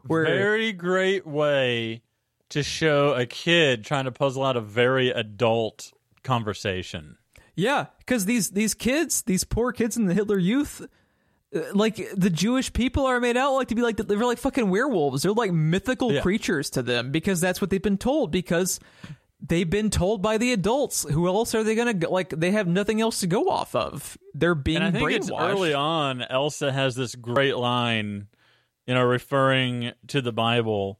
Where Very great way to show a kid trying to puzzle out a very adult conversation. Yeah, because these these kids, these poor kids in the Hitler Youth, uh, like the Jewish people are made out like to be like they're like fucking werewolves. They're like mythical Yeah. creatures to them because that's what they've been told. Because they've been told by the adults. Who else are they gonna go, like? They have nothing else to go off of. They're being And I think brainwashed. it's early on, Elsa has this great line, you know, referring to the Bible,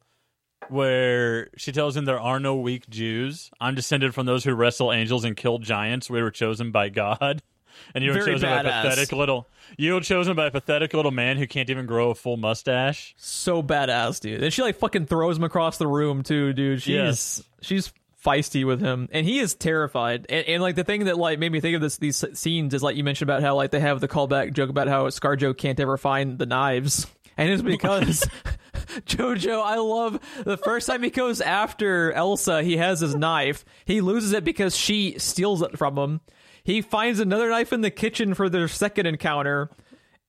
where she tells him there are no weak Jews. I'm descended from those who wrestle angels and kill giants. We were chosen by God. And you were Very chosen by a pathetic little you were chosen by a pathetic little man who can't even grow a full mustache. so badass, dude. And she like fucking throws him across the room too, dude. She's Yes. she's feisty with him, and he is terrified. And, and like the thing that like made me think of this these scenes is like you mentioned about how like they have the callback joke about how ScarJo can't ever find the knives, and it's because. Jojo, I love the first time he goes after Elsa, he has his knife. He loses it because she steals it from him. He finds another knife in the kitchen for their second encounter,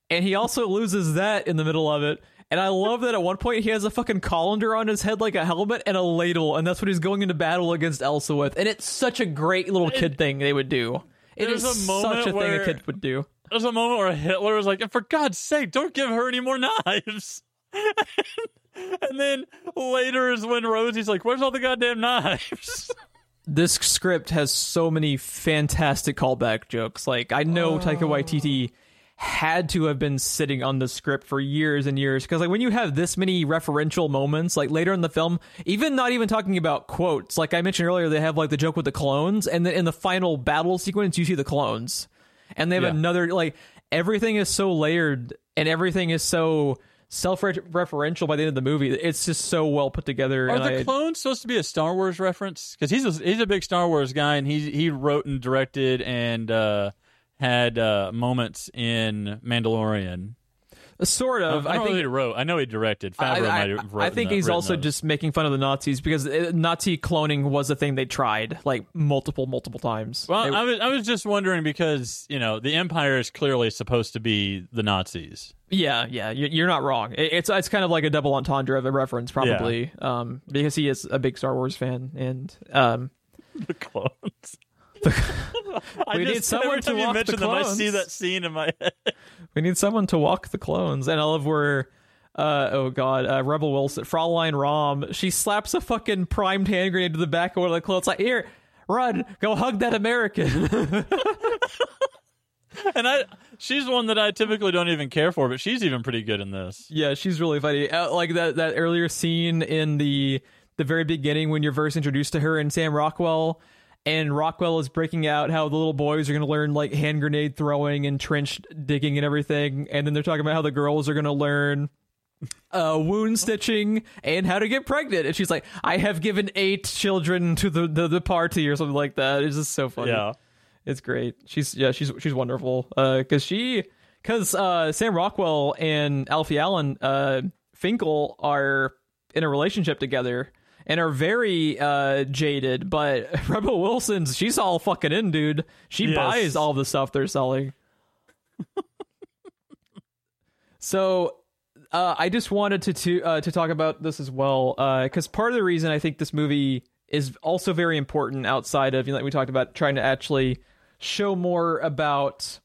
and he also loses that in the middle of it. And I love that at one point he has a fucking colander on his head like a helmet and a ladle, and that's what he's going into battle against Elsa with. And it's such a great little kid thing they would do. It is a moment such a thing a kid would do. There's a moment where Hitler was like, "And for God's sake, don't give her any more knives." and then later is when Rosie's like, "Where's all the goddamn knives?" This script has so many fantastic callback jokes. Like I know oh. Taika Waititi had to have been sitting on the script for years and years because like when you have this many referential moments like later in the film even not even talking about quotes like i mentioned earlier they have like the joke with the clones and then in the final battle sequence you see the clones and they have Yeah. another like everything is so layered and everything is so self-referential by the end of the movie. It's just so well put together. Are the I- clones supposed to be a Star Wars reference? Because he's a, he's a big Star Wars guy, and he he wrote and directed and uh, had uh, moments in Mandalorian. Sort of. I, I don't think he wrote. I know he directed. I, Favreau I- might have wrote I think he's also those. just making fun of the Nazis because uh, Nazi cloning was a thing they tried like multiple, multiple times. Well, They- I was I was just wondering because you know the Empire is clearly supposed to be the Nazis. yeah, yeah, you- you're not wrong. It's it's kind of like a double entendre of a reference, probably, um, because he is a big Star Wars fan, and um, The clones. I We need someone to walk the mention them, I see clones. that scene in my head. we need someone to walk the clones. And I love where. Uh, oh god, uh, Rebel Wilson, Fraulein Rahm, she slaps a fucking primed hand grenade to the back of one of the clones. Like, here, run, go hug that American. And I, she's one that I typically don't even care for, but she's even pretty good in this. Yeah, she's really funny. Uh, like that that earlier scene in the the very beginning when you're first introduced to her and Sam Rockwell, and Rockwell is breaking out how the little boys are going to learn like hand grenade throwing and trench digging and everything, and then they're talking about how the girls are going to learn uh, wound stitching and how to get pregnant. And she's like, "I have given eight children to the the, the party" or something like that. It's just so funny. Yeah. It's great. She's yeah, she's she's wonderful. Uh, cause she, cause uh, Sam Rockwell and Alfie Allen, uh, Finkel are in a relationship together and are very uh jaded. But Rebel Wilson's, she's all fucking in, dude. She Yes. buys all the stuff they're selling. so. Uh, I just wanted to to uh, to talk about this as well because part of the reason I think this movie is also very important outside of you know, like we talked about trying to actually show more about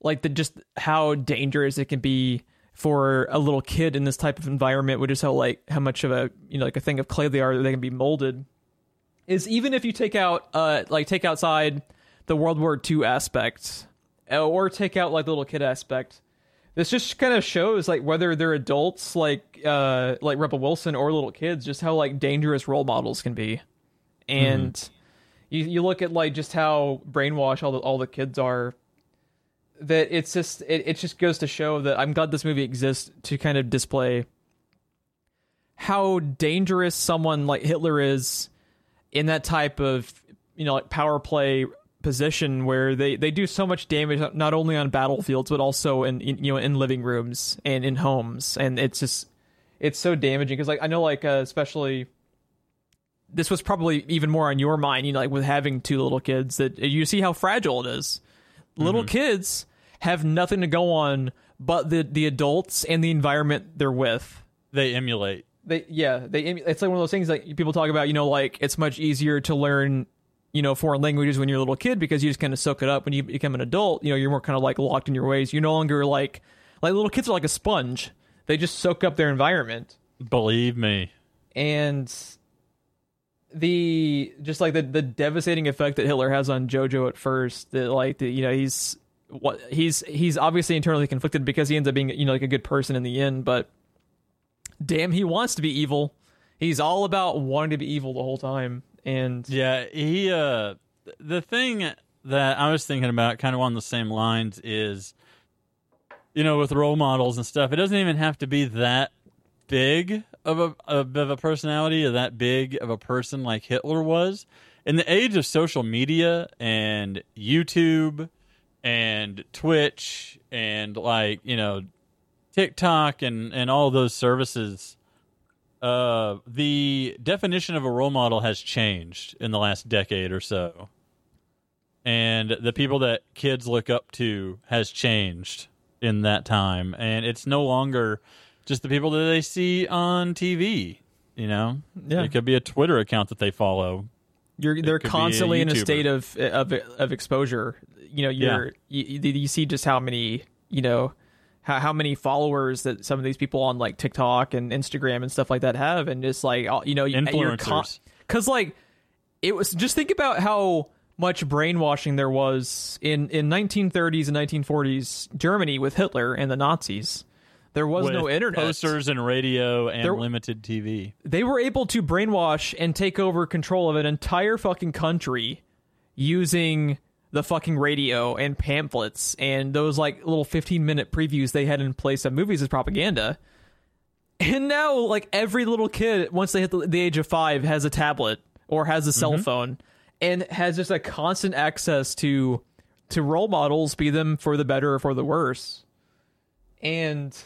like the just how dangerous it can be for a little kid in this type of environment, which is how like how much of a you know like a thing of clay they are that they can be molded. Is even if you take out uh like take outside the World War II aspect uh, or take out like the little kid aspect. This just kind of shows like whether they're adults like uh like Rebel Wilson or little kids, just how like dangerous role models can be. And you you look at like just how brainwashed all the all the kids are that it's just it, it just goes to show that I'm glad this movie exists to kind of display how dangerous someone like Hitler is in that type of you know like power play position where they they do so much damage not only on battlefields but also in, in you know in living rooms and in homes. And it's just it's so damaging. Because like I know like uh, especially this was probably even more on your mind you know like with having two little kids that you see how fragile it is little mm-hmm. kids have nothing to go on but the the adults and the environment they're with. They emulate. they yeah they it's like one of those things like people talk about you know like it's much easier to learn you know foreign languages when you're a little kid because you just kind of soak it up. When you become an adult you know you're more kind of like locked in your ways. You're no longer like like little kids are like a sponge. They just soak up their environment. Believe me. and the just like the the devastating effect that Hitler has on Jojo at first that like the, you know he's what he's he's obviously internally conflicted because he ends up being you know like a good person in the end but damn he wants to be evil. He's all about wanting to be evil the whole time and Yeah, he uh the thing that I was thinking about kind of on the same lines is you know, with role models and stuff, it doesn't even have to be that big of a of a personality or that big of a person like Hitler was. In the age of social media and YouTube and Twitch and like, you know, TikTok and and all those services uh, the definition of a role model has changed in the last decade or so. And the people that kids look up to has changed in that time. And it's no longer just the people that they see on TV, you know? Yeah. It could be a Twitter account that they follow. you're they're be a constantly in a state of of of exposure you know you're you, you see just how many you know how, how many followers that some of these people on like TikTok and Instagram and stuff like that have and just like you know Influencers. because like it was just think about how much brainwashing there was in in 1930s and 1940s Germany with Hitler and the Nazis there was no internet Posters and radio and There- limited TV. they were able to brainwash and take over control of an entire fucking country using the fucking radio and pamphlets and those like little 15 minute previews they had in place of movies as propaganda And now, like every little kid, once they hit the, the age of five, has a tablet or has a cell Mm-hmm. phone, and has just a constant access to to role models, be them for the better or for the worse. And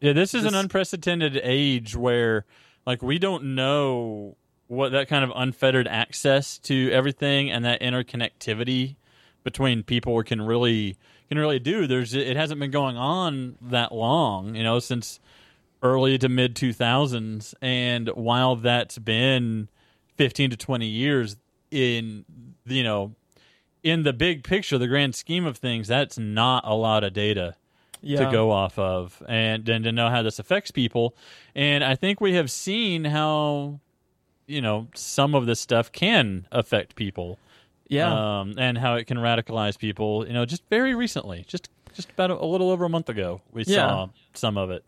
Yeah, this is an unprecedented age where like we don't know what that kind of unfettered access to everything and that interconnectivity between people can really can really do. There's it hasn't been going on that long, you know, since early to mid 2000s and while that's been 15 to 20 years in you know in the big picture the grand scheme of things that's not a lot of data yeah, to go off of and and to know how this affects people and i think we have seen how you know some of this stuff can affect people yeah, um, and how it can radicalize people you know just very recently just just about a, a little over a month ago we Yeah. saw some of it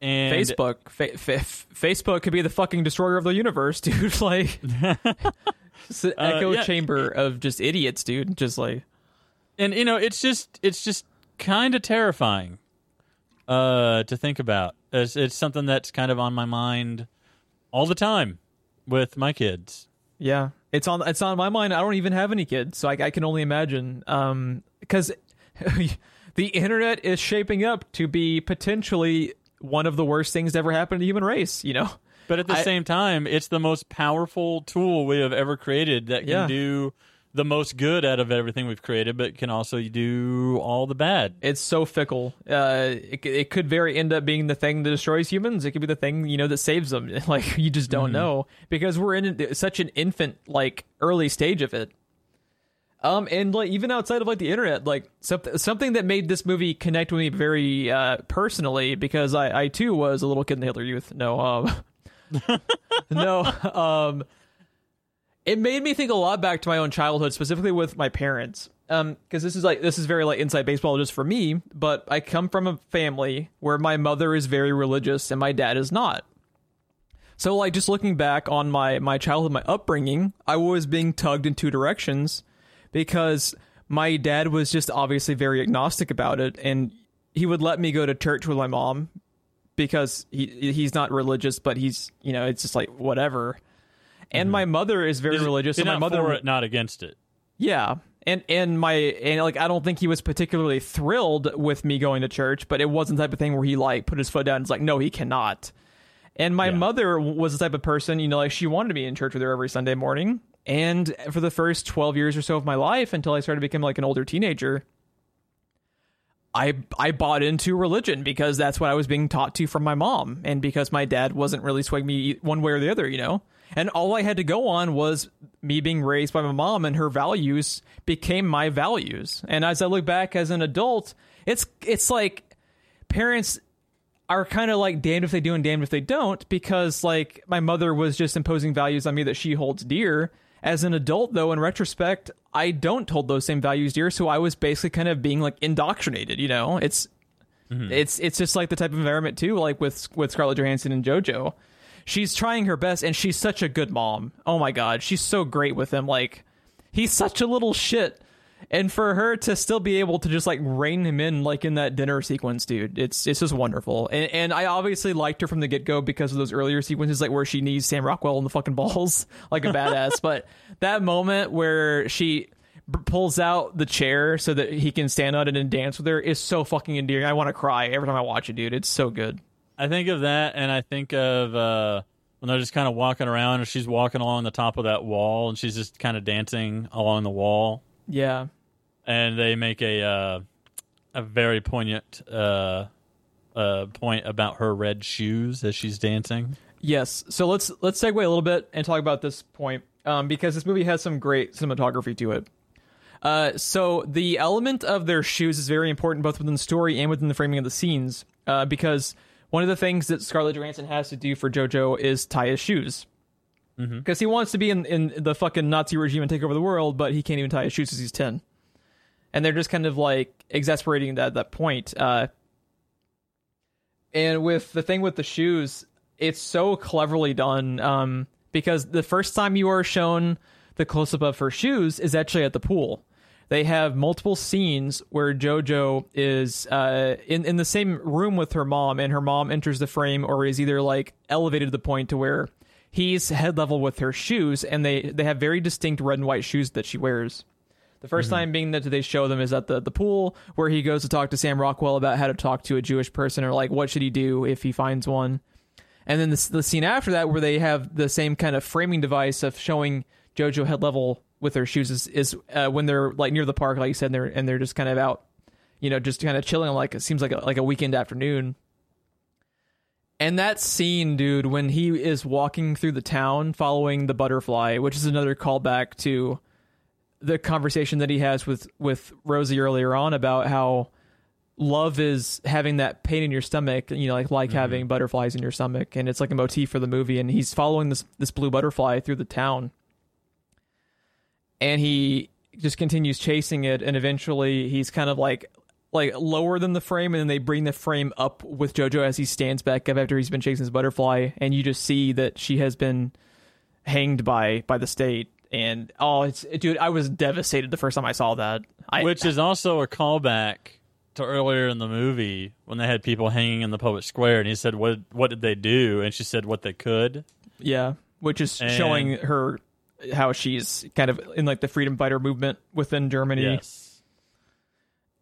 and Facebook, fa- fa- Facebook could be the fucking destroyer of the universe, dude. like, it's an Uh, echo yeah. chamber of just idiots, dude. Just like, and you know it's just it's just kind of terrifying uh to think about it's, it's something that's kind of on my mind all the time with my kids Yeah, it's on it's on my mind. I don't even have any kids, so I, I can only imagine. Um, because the internet is shaping up to be potentially one of the worst things to ever happen to the human race. You know, But at the I- same time, it's the most powerful tool we have ever created that can Yeah. do the most good out of everything we've created, but can also do all the bad. it's so fickle. Uh, it, it could very end up being the thing that destroys humans. It could be the thing you know that saves them. Like you just don't know because we're in such an infant like early stage of it. Um, and like even outside of like the internet, like something something that made this movie connect with me very uh personally because I I too was a little kid in the Hitler Youth. No, um, no, um, it made me think a lot back to my own childhood, specifically with my parents. Um, because this is like this is very like inside baseball just for me, but I come from a family where my mother is very religious and my dad is not. So like just looking back on my my childhood, my upbringing, I was being tugged in two directions because my dad was just obviously very agnostic about it and he would let me go to church with my mom because he he's not religious but he's you know it's just like whatever and my mm-hmm. mother is very religious You're so my not mother for it, not against it. yeah. And and my and like I don't think he was particularly thrilled with me going to church, but it wasn't the type of thing where he like put his foot down and was like, no, he cannot. And my Yeah. mother was the type of person, you know, like she wanted to be in church with her every Sunday morning. And for the first twelve years or so of my life, until I started to become like an older teenager, I I bought into religion because that's what I was being taught to from my mom, and because my dad wasn't really swaying me one way or the other, you know. And all I had to go on was me being raised by my mom, and her values became my values. And as I look back as an adult, it's it's like parents are kind of like damned if they do and damned if they don't because like my mother was just imposing values on me that she holds dear. As an adult though in retrospect i don't hold those same values dear. So i was basically kind of being like indoctrinated you know? It's mm-hmm. it's it's just like the type of environment too like with with scarlett johansson and jojo she's trying her best and she's such a good mom. Oh my god she's so great with him. Like he's such a little shit. And for her to still be able to just like rein him in like in that dinner sequence dude it's it's just wonderful. And, and i obviously liked her from the get-go because of those earlier sequences like where she knees sam rockwell in the fucking balls like a badass. But that moment where she pulls out the chair so that he can stand on it and dance with her is so fucking endearing. I want to cry every time i watch it dude. It's so good I think of that, and I think of uh, when they're just kind of walking around, and she's walking along the top of that wall, and she's just kind of dancing along the wall, yeah and they make a uh, a very poignant uh, uh, point about her red shoes as she's dancing. Yes. So let's let's segue a little bit and talk about this point um, because this movie has some great cinematography to it. Uh, so the element of their shoes is very important both within the story and within the framing of the scenes uh, because one of the things that Scarlett Johansson has to do for JoJo is tie his shoes. Because he wants to be in, in the fucking Nazi regime and take over the world, but he can't even tie his shoes because he's 10. And they're just kind of like exasperating that that point. Uh, and with the thing with the shoes, it's so cleverly done um, because the first time you are shown the close up of her shoes is actually at the pool. They have multiple scenes where JoJo is uh, in in the same room with her mom, and her mom enters the frame or is either like elevated to the point to where he's head level with her shoes, and they they have very distinct red and white shoes that she wears. The 1st time being that they show them is at the, the pool where he goes to talk to Sam Rockwell about how to talk to a Jewish person or like what should he do if he finds one. And then the, the scene after that where they have the same kind of framing device of showing JoJo head level with their shoes is, is uh, when they're like near the park, like you said, and they're, and they're just kind of out, you know, just kind of chilling like it seems like a, like a weekend afternoon. And that scene, dude, when he is walking through the town following the butterfly, which is another callback to the conversation that he has with with Rosie earlier on about how love is having that pain in your stomach, you know, like like having butterflies in your stomach, and it's like a motif for the movie. And he's following this this blue butterfly through the town, and he just continues chasing it, and eventually he's kind of like like lower than the frame, and then they bring the frame up with JoJo as he stands back up after he's been chasing his butterfly, and you just see that she has been hanged by by the state. And oh, it's dude, I was devastated the first time I saw that. I, Which is also a callback to earlier in the movie when they had people hanging in the public square, and he said, "What what did they do?" And she said, "What they could." Yeah, which is And- showing her how she's kind of in like the freedom fighter movement within Germany. Yes.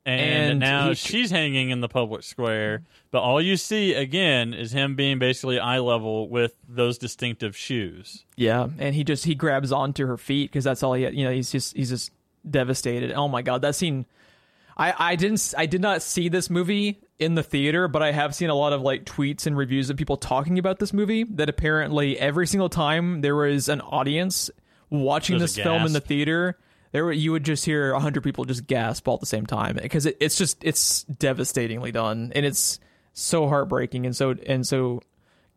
And, And now he- she's hanging in the public square, but all you see again is him being basically eye level with those distinctive shoes. Yeah, and he just he grabs onto her feet because that's all he you know he's just he's just devastated. Oh my god, that scene. I I didn't I did not see this movie in the theater, but I have seen a lot of like tweets and reviews of people talking about this movie. That apparently every single time there was an audience watching There's this film in the theater. There, were, you would just hear a hundred people just gasp all at the same time because it, it's just it's devastatingly done and it's so heartbreaking and so and so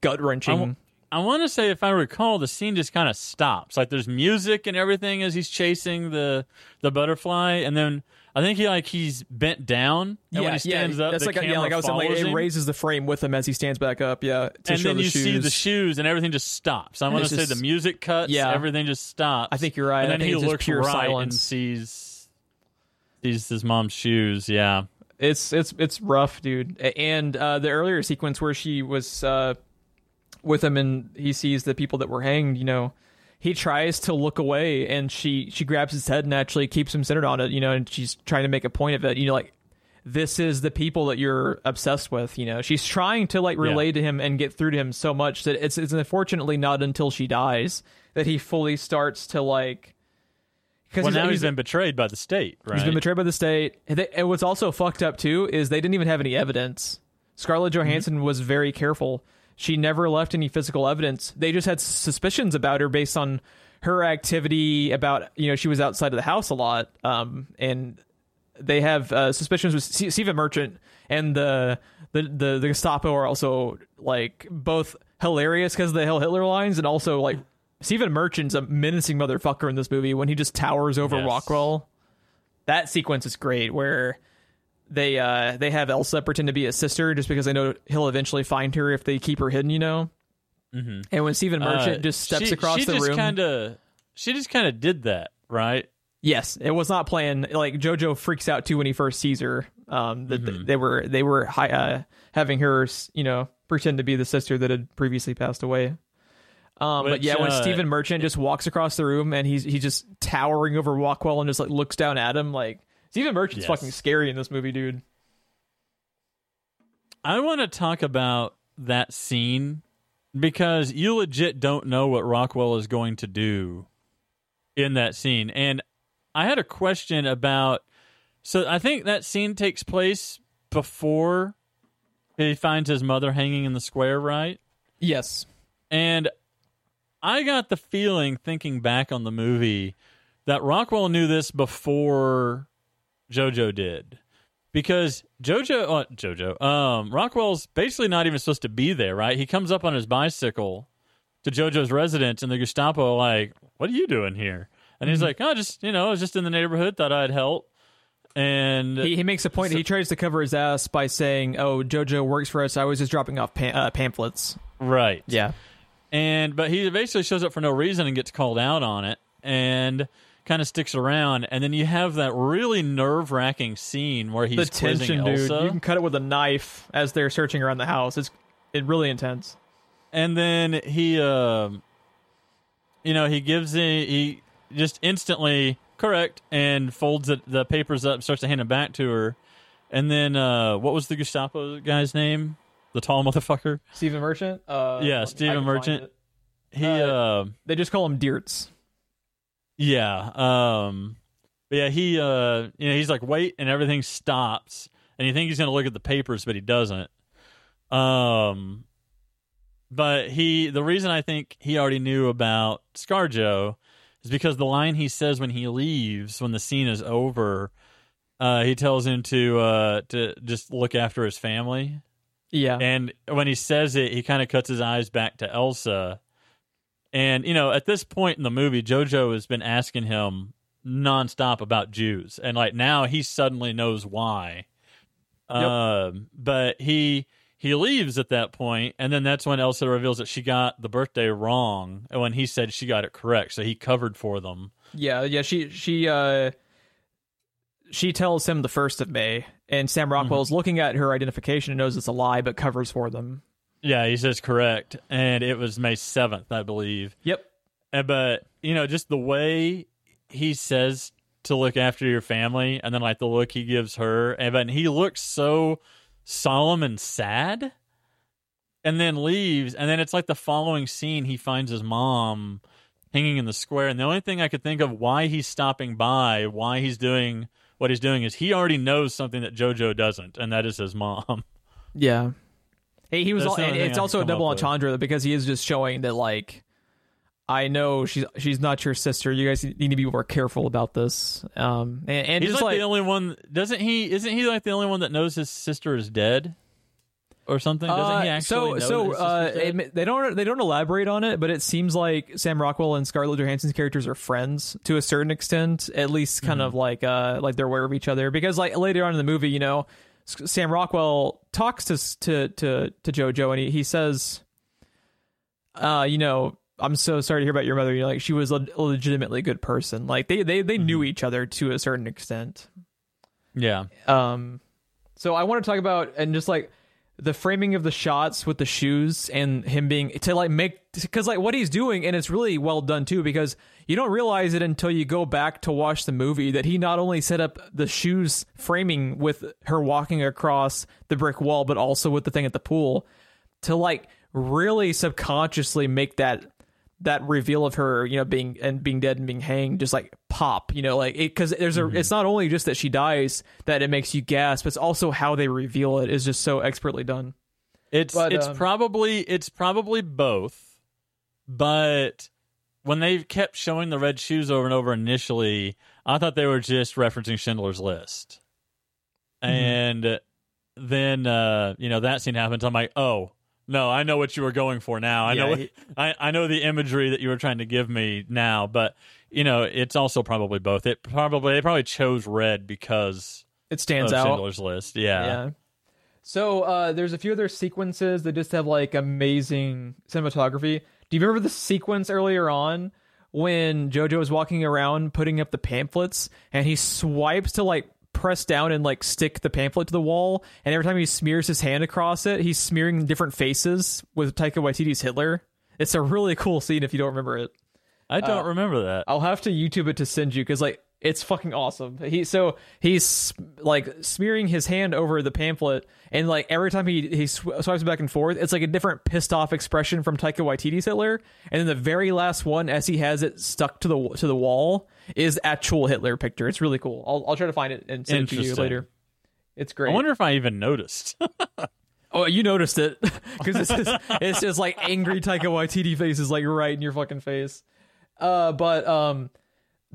gut wrenching. I want to say, if I recall, the scene just kind of stops. Like there's music and everything as he's chasing the the butterfly, and then I think he like he's bent down, and when he stands up, that's the like yeah, like I was saying, like it him. raises the frame with him as he stands back up. Yeah, to and then the you shoes. see the shoes, and everything just stops. I want to say the music cuts. Yeah. everything just stops. I think you're right. And then he looks pure right silence. and sees sees his mom's shoes. Yeah, It's it's it's rough, dude. And uh, the earlier sequence where she was uh, with him and he sees the people that were hanged, you know, he tries to look away and she she grabs his head and actually keeps him centered on it, you know, and she's trying to make a point of it, you know, like this is the people that you're obsessed with, you know. She's trying to like relate to him and get through to him so much that it's it's unfortunately not until she dies that he fully starts to like because well now he's been betrayed by the state. Right? He's been betrayed by the state. And they- And what's also fucked up too is they didn't even have any evidence. Scarlett Mm-hmm. Johansson was very careful. She never left any physical evidence. They just had suspicions about her based on her activity. About you know she was outside of the house a lot, um, and they have uh, suspicions with S- Stephen Merchant and the the the, the Gestapo are also like both hilarious because of the Heil Hitler lines and also like Stephen Merchant's a menacing motherfucker in this movie when he just towers over Yes. Rockwell. That sequence is great where they uh they have Elsa pretend to be a sister just because they know he'll eventually find her if they keep her hidden, you know. Mm-hmm. And when Stephen Merchant Uh, just steps she, across she the just room, Kinda, she just kind of did that, right? Yes, it was not planned. Like JoJo freaks out too when he first sees her. Um, that Mm-hmm. they were they were hi- uh, having her, you know, pretend to be the sister that had previously passed away. Um, but yeah, when uh, Stephen Merchant just walks across the room and he's he's just towering over Rockwell and just like looks down at him, like Stephen Merchant's Yes. fucking scary in this movie, dude. I want to talk about that scene because you legit don't know what Rockwell is going to do in that scene. And I had a question about so I think that scene takes place before he finds his mother hanging in the square, right? Yes, And I got the feeling, thinking back on the movie, that Rockwell knew this before JoJo did. Because JoJo, uh, JoJo, um, Rockwell's basically not even supposed to be there, right? He comes up on his bicycle to JoJo's residence, and the Gestapo like, "What are you doing here?" And he's like, "Oh, just you know, I was just in the neighborhood, thought I'd help." And he, he makes a point. he tries to cover his ass by saying, "Oh, JoJo works for us. I was just dropping off pa- uh, pamphlets." right, Yeah, and but he basically shows up for no reason and gets called out on it and kind of sticks around, and then you have that really nerve wracking scene where he's the tension, quizzing dude. Elsa. You can cut it with a knife as they're searching around the house. It's it really intense. and then he um you know he gives a, he just instantly correct and folds it, the papers up starts to hand them back to her and then uh what was the gestapo guy's name the tall motherfucker Stephen Merchant. Uh, Yeah, Stephen Merchant. he Uh, uh, They just call him Deertz. Yeah um but yeah he uh you know he's like wait and everything stops and you think he's gonna look at the papers but he doesn't um but he the reason i think he already knew about scarjo is because the line he says when he leaves when the scene is over uh he tells him to uh to just look after his family Yeah. and when he says it, he kind of cuts his eyes back to Elsa. And, you know, at this point in the movie, JoJo has been asking him nonstop about Jews. And, like, now he suddenly knows why. Yep. Um, but he he leaves at that point, and then that's when Elsa reveals that she got the birthday wrong, and when he said she got it correct, so he covered for them. Yeah, yeah. She she uh she tells him the first of May, and Sam Rockwell's looking at her identification and knows it's a lie, but covers for them. Yeah, he says correct, and it was May seventh, I believe. Yep. And, but you know, just the way he says to look after your family, and then like the look he gives her, and but he looks so solemn and sad, and then leaves, and then it's like the following scene he finds his mom hanging in the square, and the only thing I could think of why he's stopping by, why he's doing what he's doing, is he already knows something that JoJo doesn't, and that is his mom. Yeah. He was. All, it's also a double up with. entendre because he is just showing that like. I know she's she's not your sister. You guys need to be more careful about this. Um, and, and He's like, like, the only one. Doesn't he? Isn't he like the only one that knows his sister is dead, or something? Doesn't he Uh, actually so know so uh, it- they don't they don't elaborate on it, but it seems like Sam Rockwell and Scarlett Johansson's characters are friends to a certain extent, at least kind Mm-hmm. of like uh like they're aware of each other because like later on in the movie, you know, Sam Rockwell talks to to to to JoJo and he, he says, uh, you know. I'm so sorry to hear about your mother. You know, like she was a legitimately good person. Like they they they Mm-hmm. knew each other to a certain extent. yeah, Um, so I want to talk about and just like the framing of the shots with the shoes and him being to like make because like what he's doing and it's really well done too because you don't realize it until you go back to watch the movie that he not only set up the shoes framing with her walking across the brick wall but also with the thing at the pool to like really subconsciously make that that reveal of her, you know, being and being dead and being hanged, just like pop, you know, like it because there's a. It's not only just that she dies that it makes you gasp, it's also how they reveal it is just so expertly done. it's But, it's um, probably it's probably both, but when they kept showing the red shoes over and over initially, I thought they were just referencing Schindler's List, Mm-hmm. and then uh, you know that scene happens. I'm like, oh. No, I know what you were going for now. I Yeah, know he- I, I know the imagery that you were trying to give me now, but you know, it's also probably both. It probably they probably chose red because It stands out. Schindler's List. Yeah. Yeah. So uh, there's a few other sequences that just have like amazing cinematography. Do you remember the sequence earlier on when Jojo is walking around putting up the pamphlets and he swipes to like press down and like stick the pamphlet to the wall and every time he smears his hand across it, he's smearing different faces with Taika Waititi's Hitler. It's a really cool scene if you don't remember it. I Uh, don't remember that. I'll have to YouTube it to send you because like it's fucking awesome. He so he's like smearing his hand over the pamphlet, and like every time he he sw- swipes back and forth, it's like a different pissed off expression from Taika Waititi's Hitler. And then the very last one, as he has it stuck to the to the wall, is actual Hitler picture. It's really cool. I'll I'll try to find it and send it to you later. It's great. I wonder if I even noticed. oh, you noticed it because it's just, it's just like angry Taika Waititi faces like right in your fucking face. Uh, but um,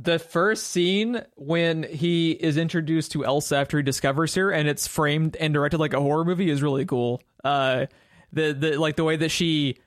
the first scene when he is introduced to Elsa after he discovers her, and it's framed and directed like a horror movie, is really cool. Uh, the the like the way that she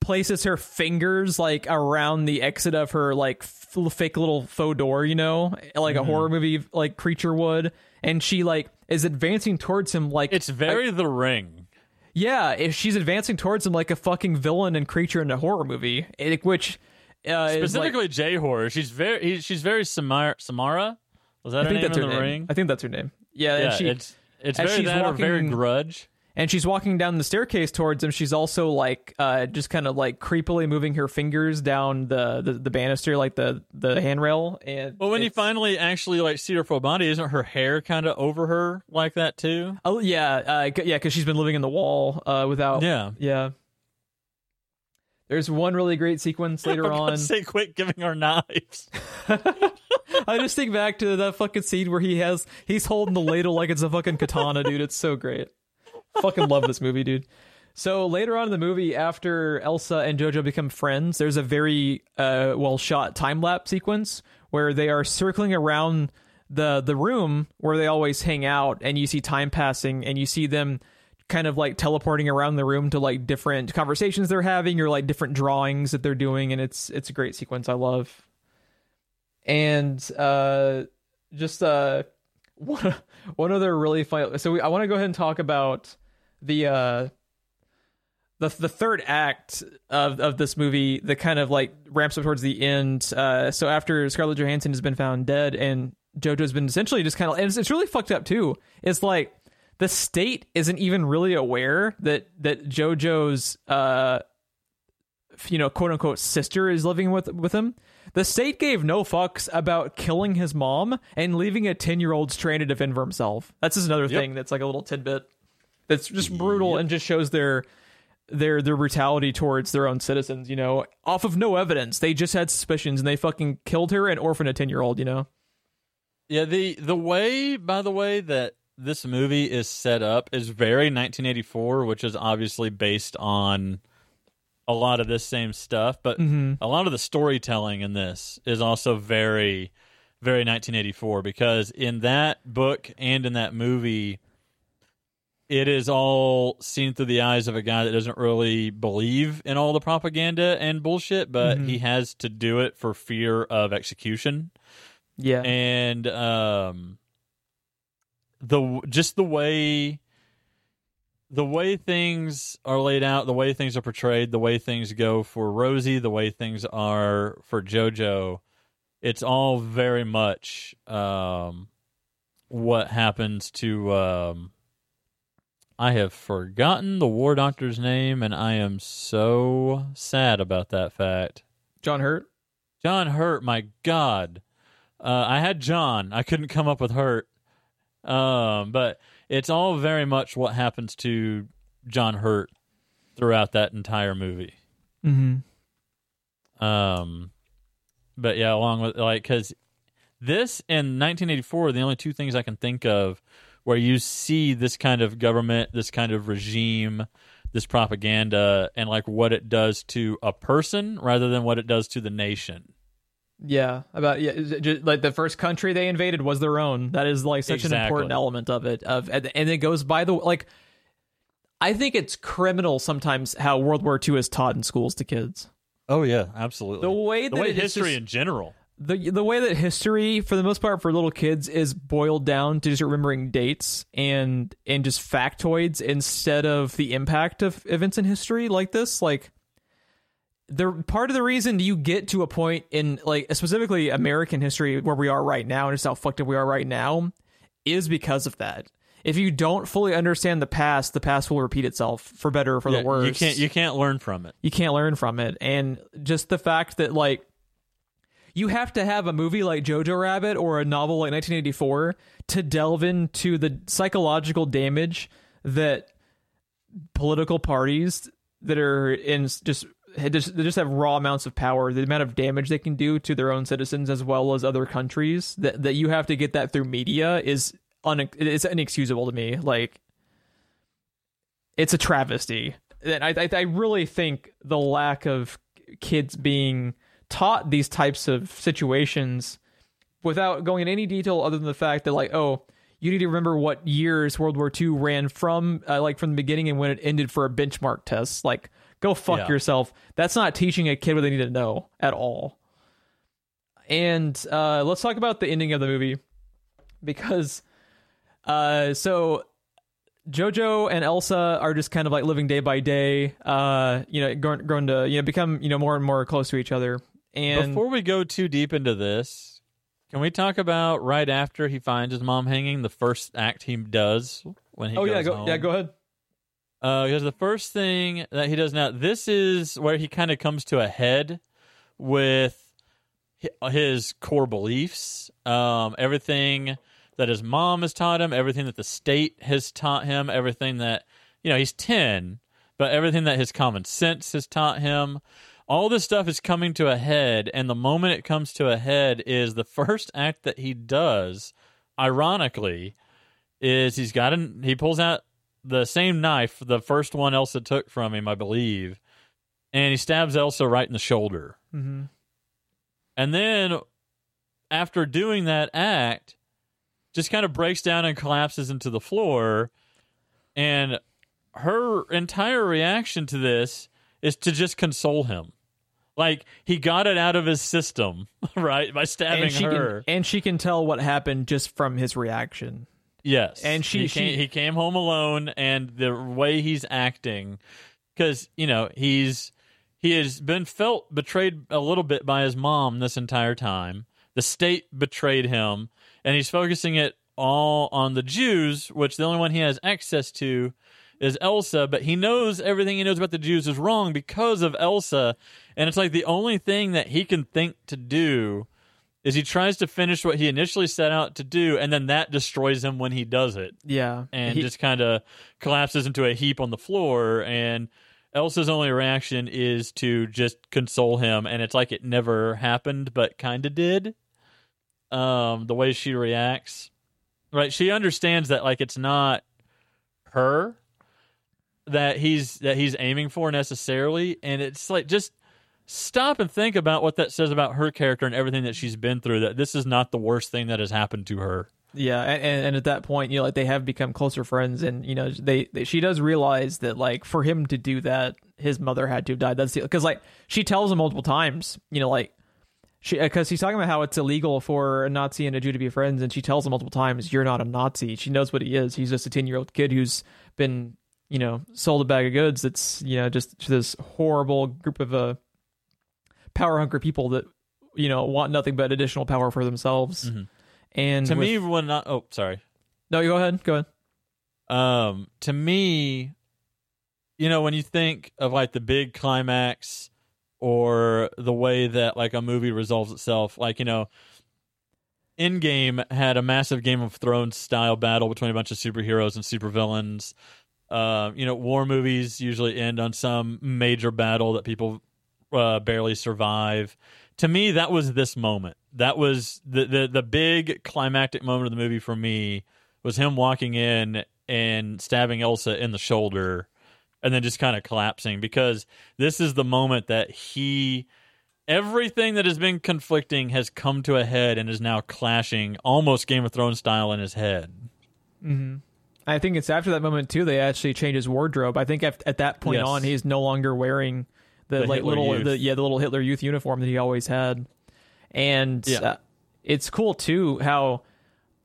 places her fingers like around the exit of her like f- fake little faux door, you know, like a horror movie like creature would, and she like is advancing towards him like it's very The Ring. yeah, if she's advancing towards him like a fucking villain and creature in a horror movie, it, which uh, is, like- Specifically, J horror. She's very he, she's very Samara. Samara was that I her think name that's in her the name. ring? I think that's her name. Yeah, yeah, and she it's it's very she's that or very walking- grudge. and she's walking down the staircase towards him. She's also like uh, just kind of like creepily moving her fingers down the the, the banister, like the the handrail. And But when you finally actually like see her full body, isn't her hair kind of over her like that too? oh yeah, uh, yeah, because she's been living in the wall uh, without Yeah. yeah. There's one really great sequence later on. Say, quit giving our knives. I just think back to that fucking scene where he has he's holding the ladle like it's a fucking katana, dude. It's so great. Fucking love this movie, dude. So later on in the movie, after Elsa and Jojo become friends, there's a very uh, well shot time lapse sequence where they are circling around the the room where they always hang out, and you see time passing, and you see them kind of like teleporting around the room to like different conversations they're having or like different drawings that they're doing, and it's it's a great sequence. I love. And uh just uh one one other really fun so we, i want to go ahead and talk about the uh the the third act of of this movie that kind of like ramps up towards the end. Uh so after scarlett johansson has been found dead and jojo's been essentially just kind of and it's, it's really fucked up too. It's like the state isn't even really aware that that jojo's uh you know, quote unquote sister is living with with him. The state gave no fucks about killing his mom and leaving a ten year old stranded to fend for himself. That's just another thing that's like a little tidbit that's just brutal and just shows their their their brutality towards their own citizens. You know, off of no evidence, they just had suspicions and they fucking killed her and orphaned a ten year old. You know, Yeah, the the way, by the way, that this movie is set up is very 1984, which is obviously based on a lot of this same stuff. But a lot of the storytelling in this is also very, very 1984 because in that book and in that movie, it is all seen through the eyes of a guy that doesn't really believe in all the propaganda and bullshit, but he has to do it for fear of execution. Yeah, and um the just the way the way things are laid out the way things are portrayed the way things go for rosie the way things are for jojo it's all very much um what happens to um I have forgotten the war doctor's name and I am so sad about that fact. John Hurt. John Hurt, my God. Uh, I had John. I couldn't come up with Hurt. Um, but it's all very much what happens to John Hurt throughout that entire movie. Mm-hmm. Um, but yeah, along with like because this and 1984 are the only two things I can think of where you see this kind of government, this kind of regime, this propaganda, and like what it does to a person rather than what it does to the nation. Yeah, about yeah, is it ju- like the first country they invaded was their own. That is like such an important element of it. Of and, and it goes by the like. I think it's criminal sometimes how World War II is taught in schools to kids. Oh yeah, absolutely. The way the way history just- in general. the the way that history for the most part for little kids is boiled down to just remembering dates and and just factoids instead of the impact of events in history like this like the part of the reason you get to a point in like specifically American history where we are right now and just how fucked up we are right now is because of that. If you don't fully understand the past, the past will repeat itself for better or for Yeah, the worse you can't you can't learn from it. you can't learn from it and just the fact that like you have to have a movie like jojo rabbit or a novel like 1984 to delve into the psychological damage that political parties that are in just just they just have raw amounts of power the amount of damage they can do to their own citizens as well as other countries that that you have to get that through media is un- it's inexcusable to me like it's a travesty. And I, I, I really think the lack of kids being taught these types of situations without going in any detail other than the fact that like, oh, you need to remember what years World War II ran from, uh, like from the beginning and when it ended for a benchmark test. Like, go fuck Yeah. yourself. That's not teaching a kid what they need to know at all. And uh, let's talk about the ending of the movie because, uh, so Jojo and Elsa are just kind of like living day by day, uh, you know, growing to you know become you know more and more close to each other. And Before we go too deep into this, can we talk about right after he finds his mom hanging, the first act he does when he oh yeah, go, home? yeah, go ahead. Uh, because the first thing that he does now, this is where he kind of comes to a head with his core beliefs, um, everything that his mom has taught him, everything that the state has taught him, everything that you know he's ten, but everything that his common sense has taught him. All this stuff is coming to a head, and the moment it comes to a head is the first act that he does. Ironically, is he's got an he pulls out the same knife, the first one Elsa took from him, I believe, and he stabs Elsa right in the shoulder. Mm-hmm. And then after doing that act, just kind of breaks down and collapses into the floor. And her entire reaction to this is to just console him. Like he got it out of his system, right? By stabbing And she her. can and she can tell what happened just from his reaction. Yes, And she- he came, she- he came home alone, and the way he's acting, because you know he's he has been felt betrayed a little bit by his mom this entire time. The state betrayed him, and he's focusing it all on the Jews, which the only one he has access to is Elsa. But he knows everything he knows about the Jews is wrong because of Elsa, and it's like the only thing that he can think to do is he tries to finish what he initially set out to do, and then that destroys him when he does it, Yeah, and He- just kind of collapses into a heap on the floor. And Elsa's only reaction is to just console him, and it's like it never happened, but kind of did. Um, the way she reacts, right? She understands that like it's not her that he's that he's aiming for necessarily, and it's like just stop and think about what that says about her character and everything that she's been through. That this is not the worst thing that has happened to her. Yeah, and, and at that point, you know, like they have become closer friends, and you know, they, they she does realize that like for him to do that, his mother had to have died. That's because like she tells him multiple times, you know, like she because he's talking about how it's illegal for a Nazi and a Jew to be friends, and she tells him multiple times, "You're not a Nazi." She knows what he is. He's just a ten year old kid who's been you know sold a bag of goods. That's you know just this horrible group of uh power hungry people that you know want nothing but additional power for themselves. And To with- me, when not oh sorry, no, you go ahead. Go ahead. um, to me, you know, when you think of like the big climax or the way that like a movie resolves itself, like you know, Endgame had a massive Game of Thrones style battle between a bunch of superheroes and supervillains. Uh, you know, war movies usually end on some major battle that people uh, barely survive. To me, that was this moment. That was the, the the big climactic moment of the movie for me was him walking in and stabbing Elsa in the shoulder and then just kind of collapsing because this is the moment that he everything that has been conflicting has come to a head and is now clashing almost Game of Thrones style in his head. I think it's after that moment too. They actually change his wardrobe. I think at, at that point Yes. on, he's no longer wearing the, The like Hitler little the yeah the little Hitler Youth uniform that he always had. And Yeah. uh, it's cool too how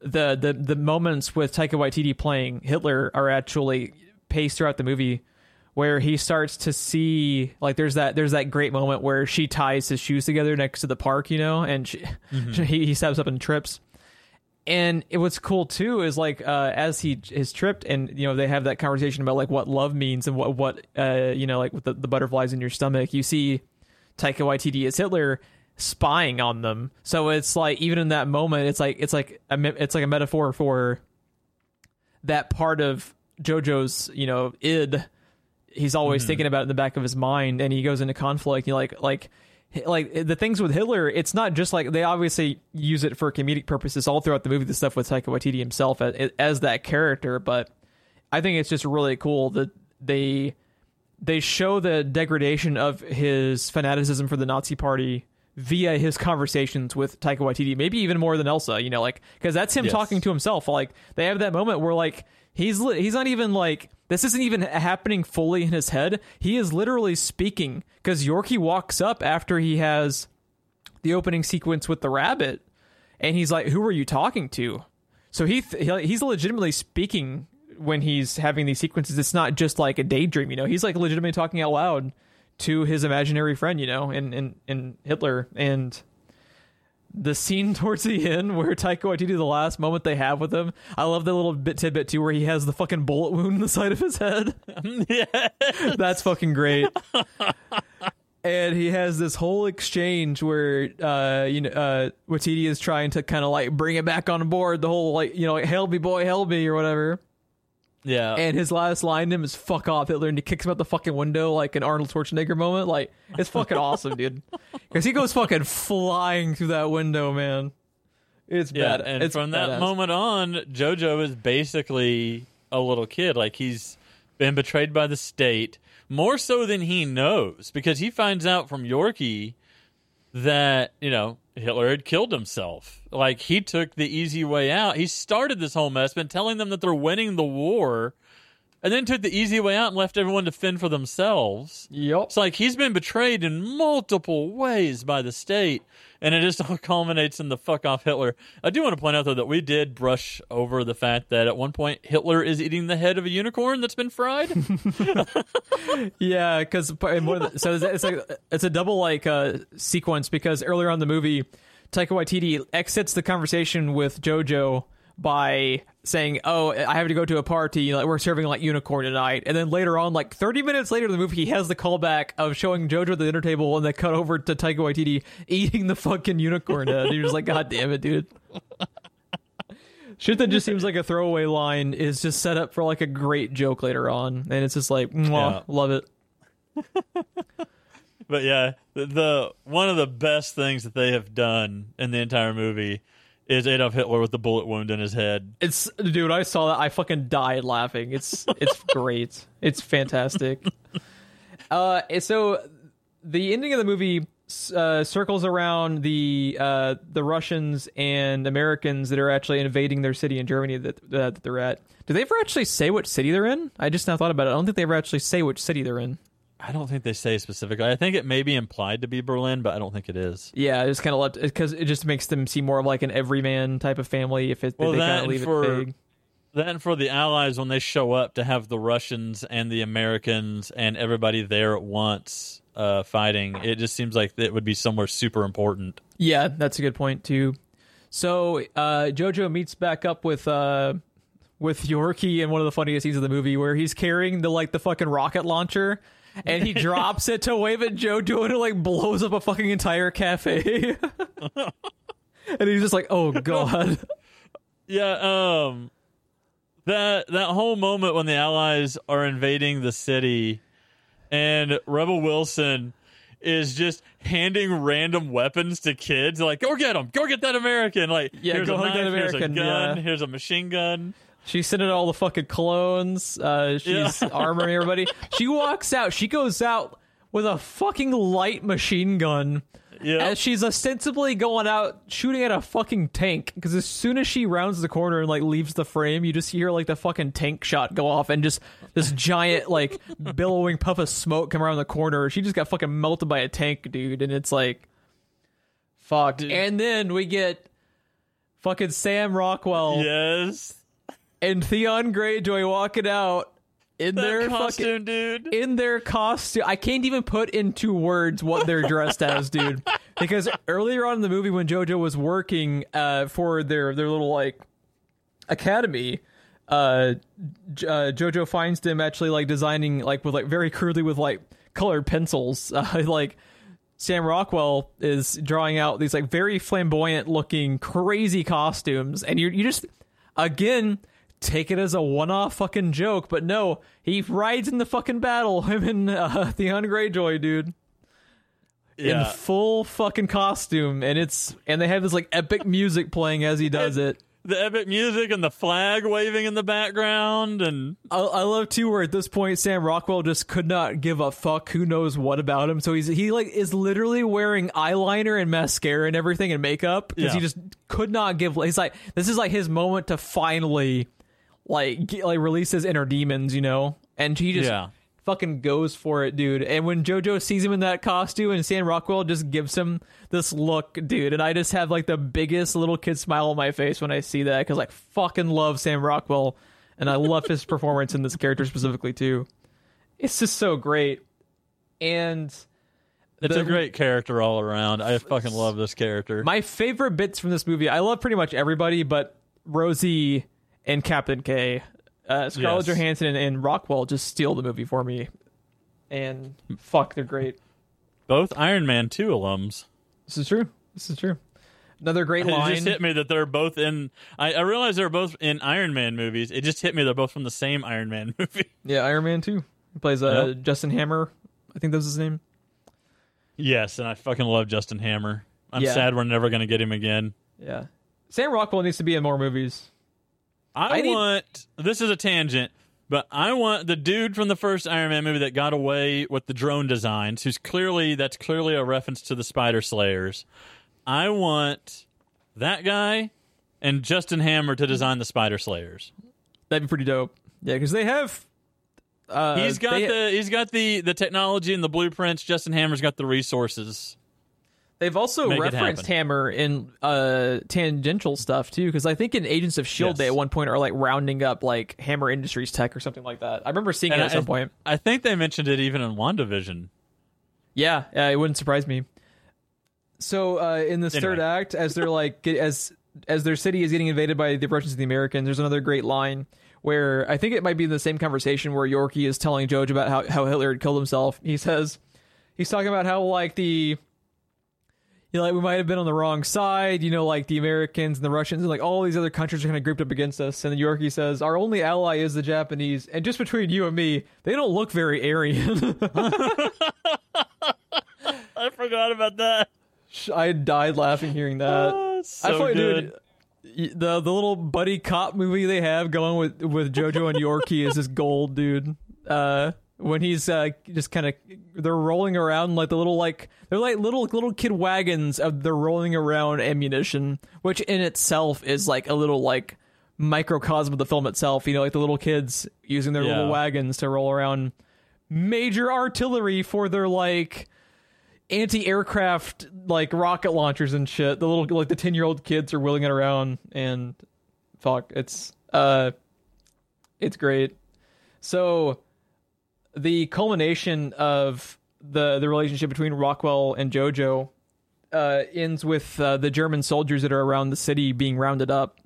the the the moments with Taika Waititi playing Hitler are actually paced throughout the movie where he starts to see like there's that there's that great moment where she ties his shoes together next to the park, you know, and she, he he steps up and trips. And it, what's cool too is like uh, as he is tripped, and you know they have that conversation about like what love means and what what uh, you know like with the, the butterflies in your stomach. You see Taika Waititi as Hitler spying on them. So it's like even in that moment, it's like it's like a, it's like a metaphor for that part of JoJo's you know id. He's always thinking about it in the back of his mind, and he goes into conflict. You know, like like like eh, the things with Hitler, it's not just like they obviously use it for comedic purposes all throughout the movie. The stuff with Taika Waititi himself as, eh, as that character, but I think it's just really cool that they they show the degradation of his fanaticism for the Nazi Party via his conversations with Taika Waititi, maybe even more than Elsa. You know, like because that's him Yes. talking to himself. Like they have that moment where like he's he's not even like this isn't even happening fully in his head. He is literally speaking because Yorkie walks up after he has the opening sequence with the rabbit, and he's like, "Who are you talking to?" So he th- he's legitimately speaking when he's having these sequences. It's not just like a daydream, you know. He's like legitimately talking out loud to his imaginary friend, you know, and in, in Hitler and the scene towards the end where Taika Waititi, the last moment they have with him, I love the little bit tidbit too where he has the fucking bullet wound in the side of his head. yeah. That's fucking great. and he has this whole exchange where uh you know uh Waititi is trying to kind of like bring it back on board the whole like you know like help me boy help me or whatever Yeah. and his last line to him is fuck off Hitler and he kicks him out the fucking window like an Arnold Schwarzenegger moment like it's fucking awesome dude because he goes fucking flying through that window man it's yeah. bad And it's from that badass. moment on, JoJo is basically a little kid. Like he's been betrayed by the state more so than he knows because he finds out from Yorkie that, you know, Hitler had killed himself. Like he took the easy way out. He started this whole mess, been telling them that they're winning the war, and then took the easy way out and left everyone to fend for themselves. yep It's like he's been betrayed in multiple ways by the state, and it just all culminates in the fuck off Hitler. I do want to point out though that we did brush over the fact that at one point Hitler is eating the head of a unicorn that's been fried. Yeah, because so it's, like it's a double like uh, sequence because earlier on in the movie, Taika Waititi exits the conversation with JoJo by saying, "Oh, I have to go to a party. Like we're serving like unicorn tonight." And then later on, like 30 minutes later in the movie, he has the callback of showing JoJo at the dinner table, and they cut over to Taika Waititi eating the fucking unicorn head. You're just like, "God damn it, dude." Shit that just seems like a throwaway line is just set up for like a great joke later on, and it's just like, Mwah, Yeah. love it. but yeah, the, the one of the best things that they have done in the entire movie is Adolf Hitler with the bullet wound in his head. It's dude, I saw that. I fucking died laughing. It's it's great. It's fantastic. Uh, so the ending of the movie uh, circles around the uh the Russians and Americans that are actually invading their city in Germany that uh, that they're at. Do they ever actually say which city they're in? I just now thought about it. I don't think they ever actually say which city they're in. I don't think they say specifically. I think it may be implied to be Berlin, but I don't think it is. Yeah, I just kind of left because it just makes them seem more of like an everyman type of family if it, Well, they kind of leave for- it vague. Then for the Allies, when they show up to have the Russians and the Americans and everybody there at once uh, fighting, it just seems like it would be somewhere super important. Yeah, that's a good point too. So uh, Jojo meets back up with uh, with Yorkie in one of the funniest scenes of the movie, where he's carrying the like the fucking rocket launcher, and he drops it to wave at Joe and it like blows up a fucking entire cafe. and he's just like, "Oh god." Yeah, um, that that whole moment when the Allies are invading the city, and Rebel Wilson is just handing random weapons to kids, like go get them, go get that American, like Yeah, here's a knife, here's a gun, yeah. here's a machine gun. She's sending all the fucking clones. Uh, she's Yeah. armoring everybody. She walks out. She goes out with a fucking light machine gun. Yeah, As she's ostensibly going out shooting at a fucking tank, because as soon as she rounds the corner and like leaves the frame, you just hear like the fucking tank shot go off, and just this giant like billowing puff of smoke come around the corner. She just got fucking melted by a tank, dude, and it's like, fuck. Dude. And then we get fucking Sam Rockwell yes, and Theon Greyjoy walking out in their that fucking costume, dude. in their costume. I can't even put into words what they're dressed as, dude. Because earlier on in the movie, when JoJo was working uh, for their their little like academy, uh, J- uh, JoJo finds them actually like designing like with like very crudely with like colored pencils, uh, like. Sam Rockwell is drawing out these like very flamboyant looking crazy costumes and you you just again take it as a one-off fucking joke but no he rides in the fucking battle him and uh, Theon Greyjoy dude in full fucking costume and it's and they have this like epic music playing as he does it the epic music and the flag waving in the background, and I, I love too where at this point Sam Rockwell just could not give a fuck who knows what about him. So he's he like is literally wearing eyeliner and mascara and everything and makeup because he just could not give. He's like this is like his moment to finally like get, like release his inner demons, you know. And he just Yeah. fucking goes for it, dude. And when JoJo sees him in that costume and Sam Rockwell just gives him this look, dude, and I just have like the biggest little kid smile on my face when I see that because I fucking love Sam Rockwell and I love his performance in this character specifically too. It's just so great. And It's The- a great character all around. I fucking love this character. my favorite bits from this movie, I love pretty much everybody, but Rosie and Captain K, uh, Scarlett Yes. Johansson and, and Rockwell just steal the movie for me. And fuck, they're great. Both Iron Man 2 alums. This is true. This is true. Another great line. It just hit me that they're both in. I, I realize they're both in Iron Man movies. It just hit me they're both from the same Iron Man movie. Yeah, Iron Man 2. He plays uh, Yep. Justin Hammer. I think that's his name. yes, and I fucking love Justin Hammer. I'm Yeah. sad we're never going to get him again. Yeah. Sam Rockwell needs to be in more movies. I, I need- want. This is a tangent, but I want the dude from the first Iron Man movie that got away with the drone designs, who's clearly that's clearly a reference to the Spider Slayers. I want that guy and Justin Hammer to design the Spider Slayers. That'd be pretty dope. Yeah, because they have. Uh, He's got they- the he's got the the technology and the blueprints. Justin Hammer's got the resources. They've also Make referenced. Hammer in uh, tangential stuff too, because I think in Agents of Shield Yes. they at one point are like rounding up like Hammer Industries tech or something like that. I remember seeing And it at I- some point. I think they mentioned it even in WandaVision. Yeah, uh, it wouldn't surprise me. So uh, in this third act, as they're like as as their city is getting invaded by the Russians and the Americans, there's another great line where I think it might be in the same conversation where Yorkie is telling Jojo about how, how Hitler had killed himself. He says he's talking about how like the you know, like we might have been on the wrong side, you know, like the Americans and the Russians and like all these other countries are kind of grouped up against us. And then Yorkie says, Our only ally is the Japanese. And just between you and me, they don't look very Aryan. I forgot about that. I died laughing hearing that. Oh, it's I so thought, good. dude, the the little buddy cop movie they have going with with JoJo and Yorkie is just gold, dude. Uh, when he's uh, just kind of they're rolling around like the little like they're like little little kid wagons of they're rolling around ammunition, which in itself is like a little like microcosm of the film itself. You know, like the little kids using their little wagons to roll around major artillery for their like anti-aircraft like rocket launchers and shit. The little like the 10-year-old kids are wheeling it around and fuck, it's uh it's great. So the culmination of the the relationship between Rockwell and Jojo uh, ends with uh, the German soldiers that are around the city being rounded up,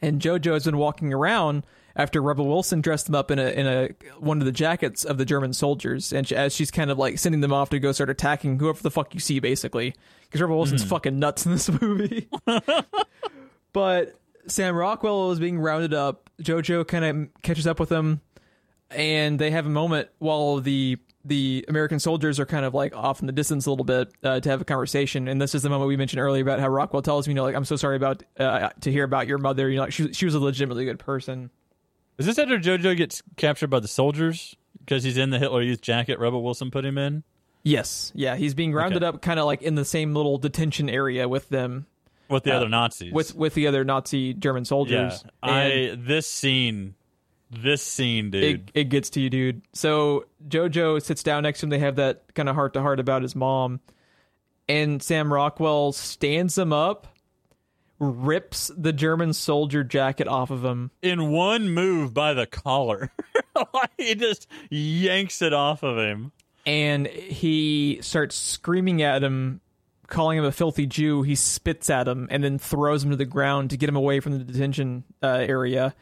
and Jojo has been walking around after Rebel Wilson dressed them up in a in a one of the jackets of the German soldiers, and she, as she's kind of like sending them off to go start attacking whoever the fuck you see, basically, because Rebel Wilson's fucking nuts in this movie. but Sam Rockwell is being rounded up. Jojo kind of catches up with him, and they have a moment while the the American soldiers are kind of like off in the distance a little bit uh, to have a conversation. And this is the moment we mentioned earlier about how Rockwell tells me, you know, like I'm so sorry about uh, to hear about your mother. You know, like she she was a legitimately good person. Is this after JoJo gets captured by the soldiers because he's in the Hitler Youth jacket Rebel Wilson put him in? Yes, yeah, he's being rounded Okay. up, kind of like in the same little detention area with them, With the Uh, other Nazis. with with the other Nazi German yeah, soldiers. And- I this scene, this scene, dude. it, it gets to you, dude. So Jojo sits down next to him. They have that kind of heart to heart about his mom, and Sam Rockwell stands him up, rips the German soldier jacket off of him, in one move by the collar, he just yanks it off of him. and he starts screaming at him, calling him a filthy Jew. He spits at him and then throws him to the ground to get him away from the detention uh, area.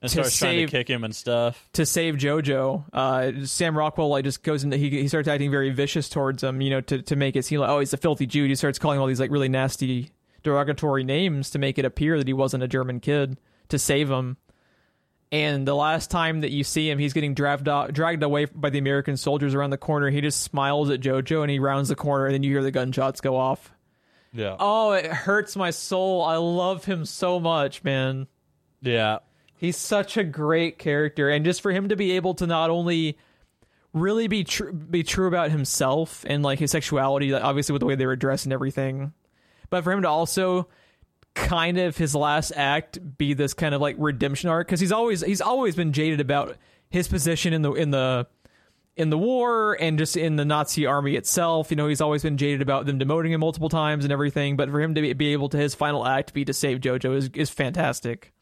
And To starts trying save- to kick him and stuff. to save JoJo, uh, Sam Rockwell like just goes into he he starts acting very vicious towards him, you know, to to make it seem like oh he's a filthy Jew. He starts calling all these like really nasty derogatory names to make it appear that he wasn't a German kid to save him. And the last time that you see him, he's getting dragged out, dragged away by the American soldiers around the corner. He just smiles at JoJo and he rounds the corner, and then you hear the gunshots go off. Yeah. Oh, it hurts my soul. I love him so much, man. Yeah. He's such a great character, and just for him to be able to not only really be true be true about himself and like his sexuality, like, obviously with the way they were dressed and everything, but for him to also kind of his last act be this kind of like redemption arc because he's always he's always been jaded about his position in the in the in the war and just in the Nazi army itself. You know, he's always been jaded about them demoting him multiple times and everything. But for him to be, be able to his final act be to save JoJo is is fantastic.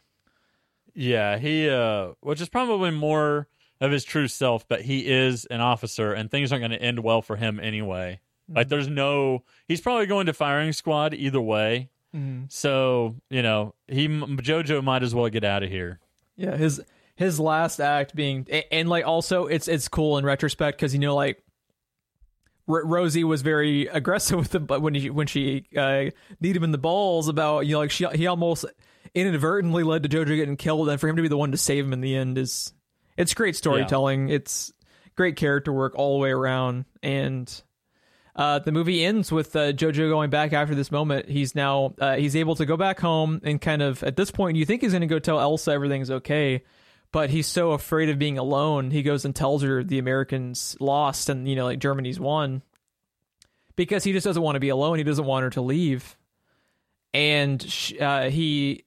Yeah, he uh which is probably more of his true self, but he is an officer, and things aren't going to end well for him anyway. Like, there's no. He's probably going to firing squad either way. So you know, he JoJo might as well get out of here. Yeah, his his last act being and, and like also it's it's cool in retrospect because you know like R- Rosie was very aggressive with him, but when he when she uh, kneed him in the balls about you know like she he almost inadvertently led to JoJo getting killed, and for him to be the one to save him in the end is it's great storytelling. It's great character work all the way around, and uh, the movie ends with uh, JoJo going back after this moment. He's now uh, he's able to go back home and kind of at this point you think he's going to go tell Elsa everything's okay, but he's so afraid of being alone. He goes and tells her the Americans lost and you know like Germany's won because he just doesn't want to be alone. He doesn't want her to leave, and uh, he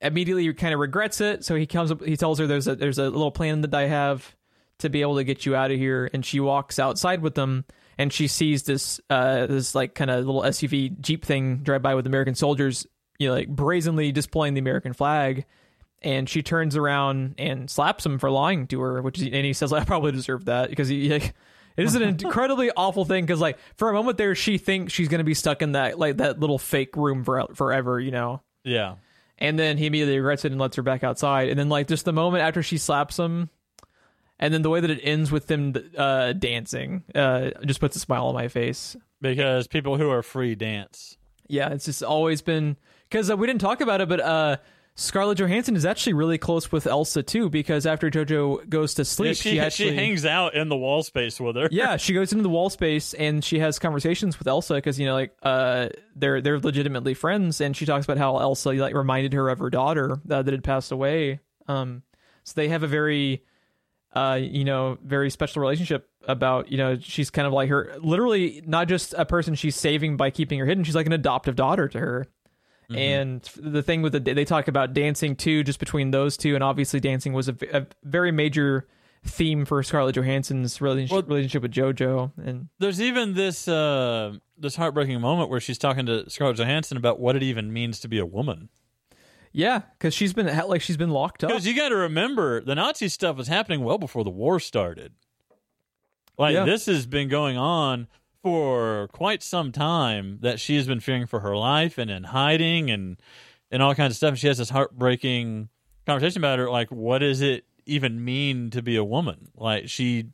immediately he kind of regrets it. So he comes up, he tells her there's a there's a little plan that I have to be able to get you out of here, and she walks outside with them and she sees this uh this like kind of little SUV Jeep thing drive by with American soldiers, you know, like brazenly displaying the American flag. And she turns around and slaps him for lying to her, which is, and he says, "I probably deserve that because he like." It is an incredibly awful thing because, like, for a moment there, she thinks she's going to be stuck in that like that little fake room for forever, you know. Yeah. And then he immediately regrets it and lets her back outside. And then, like, just the moment after she slaps him, and then the way that it ends with them uh, dancing uh, just puts a smile on my face. Because people who are free dance. Yeah, it's just always been because uh, we didn't talk about it, but uh, Scarlett Johansson is actually really close with Elsa too. Because after JoJo goes to sleep, Yeah, she, she actually she hangs out in the wall space with her. yeah, she goes into the wall space and she has conversations with Elsa because you know, like, uh, they're they're legitimately friends, and she talks about how Elsa like reminded her of her daughter uh, that had passed away. Um, so they have a very, uh, you know, very special relationship. About you know, she's kind of like her, literally not just a person she's saving by keeping her hidden. She's like an adoptive daughter to her. And the thing with the they talk about dancing too, just between those two, and obviously dancing was a very major theme for Scarlett Johansson's relationship, Well- relationship with JoJo. And There's even this uh, this heartbreaking moment where she's talking to Scarlett Johansson about what it even means to be a woman. yeah, because she's been like she's been locked up. Because you got to remember, the Nazi stuff was happening well before the war started. Like Yeah. this has been going on for quite some time. That she has been fearing for her life and in hiding and and all kinds of stuff. And she has this heartbreaking conversation about her. Like, what does it even mean to be a woman? Like she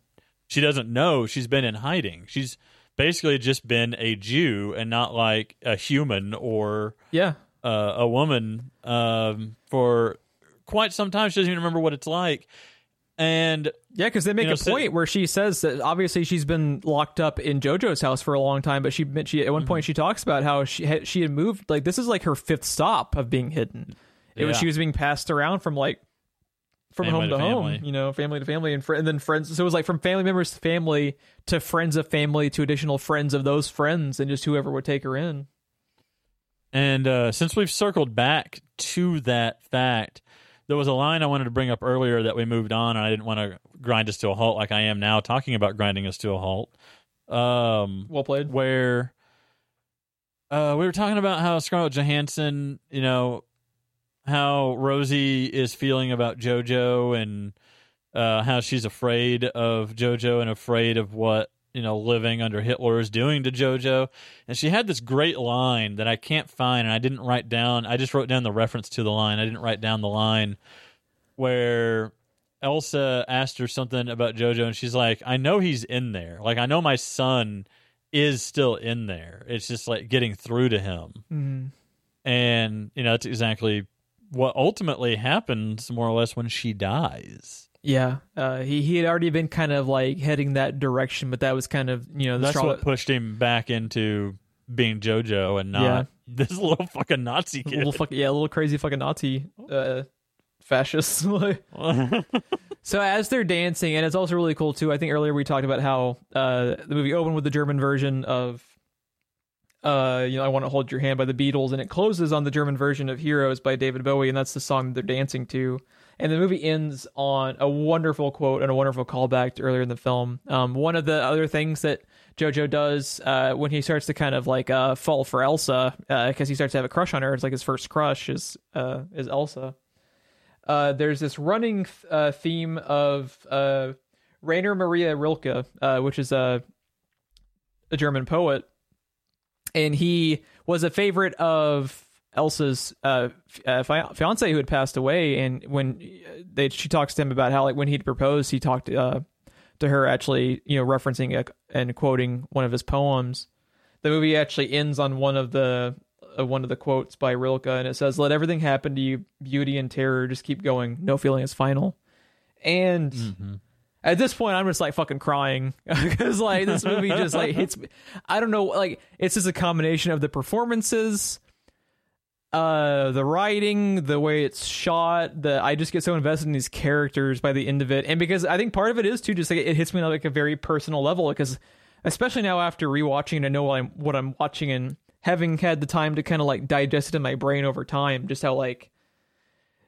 she doesn't know. She's been in hiding. She's basically just been a Jew and not like a human or yeah, uh, a woman um, for quite some time. She doesn't even remember what it's like. And yeah, because they make You know, a so- point where she says that obviously she's been locked up in JoJo's house for a long time, but she she at one Mm-hmm. point she talks about how she had, she had moved like this is like her fifth stop of being hidden. It was she was being passed around from like from Family home to, to home, you know, family to family, and, fr- and then friends. So it was like from family members to family to friends of family to additional friends of those friends, and just whoever would take her in. and uh, since we've circled back to that fact, there was a line I wanted to bring up earlier that we moved on, and I didn't want to grind us to a halt like I am now, talking about grinding us to a halt. Um, Well played. where uh, we were talking about how Scarlett Johansson, you know, how Rosie is feeling about JoJo and uh, how she's afraid of JoJo and afraid of what you know living under Hitler is doing to JoJo. And she had this great line that I can't find, and I didn't write down. I just wrote down the reference to the line. I didn't write down the line where Elsa asked her something about JoJo, and she's like, "I know he's in there. Like I know my son." is still in there. It's just like getting through to him. Mhm. And, you know, that's exactly what ultimately happens more or less when she dies. Yeah, uh, he he had already been kind of like heading that direction, but that was kind of you know the That's what pushed him back into being JoJo and not Yeah. this little fucking Nazi kid. little fuck, yeah, little crazy fucking Nazi uh, fascist. so as they're dancing, and it's also really cool too. I think earlier we talked about how uh, the movie opened with the German version of, uh, you know, I want to hold your hand by the Beatles, and it closes on the German version of Heroes by David Bowie, and that's the song that they're dancing to. And the movie ends on a wonderful quote and a wonderful callback to earlier in the film. Um, one of the other things that Jojo does uh, when he starts to kind of like uh, fall for Elsa because he starts to have a crush on her. It's like his first crush is uh, is Elsa. uh, there's this running th- uh, theme of uh, Rainer Maria Rilke, uh, which is a a German poet, and he was a favorite of Elsa's uh, f- uh, fiance who had passed away. And when they she talks to him about how like when he'd proposed, he talked uh, to her actually, you know, referencing a, and quoting one of his poems. The movie actually ends on one of the uh, one of the quotes by Rilke, and it says, "Let everything happen to you, beauty and terror. Just keep going. No feeling is final." And Mm-hmm. at this point, I'm just like fucking crying because like this movie just like hits me. I don't know, like it's just a combination of the performances, uh, the writing, the way it's shot. The I just get so invested in these characters by the end of it, and because I think part of it is too just like it hits me on like a very personal level because especially now after rewatching and I know what I'm what I'm watching and having had the time to kind of like digest it in my brain over time, just how like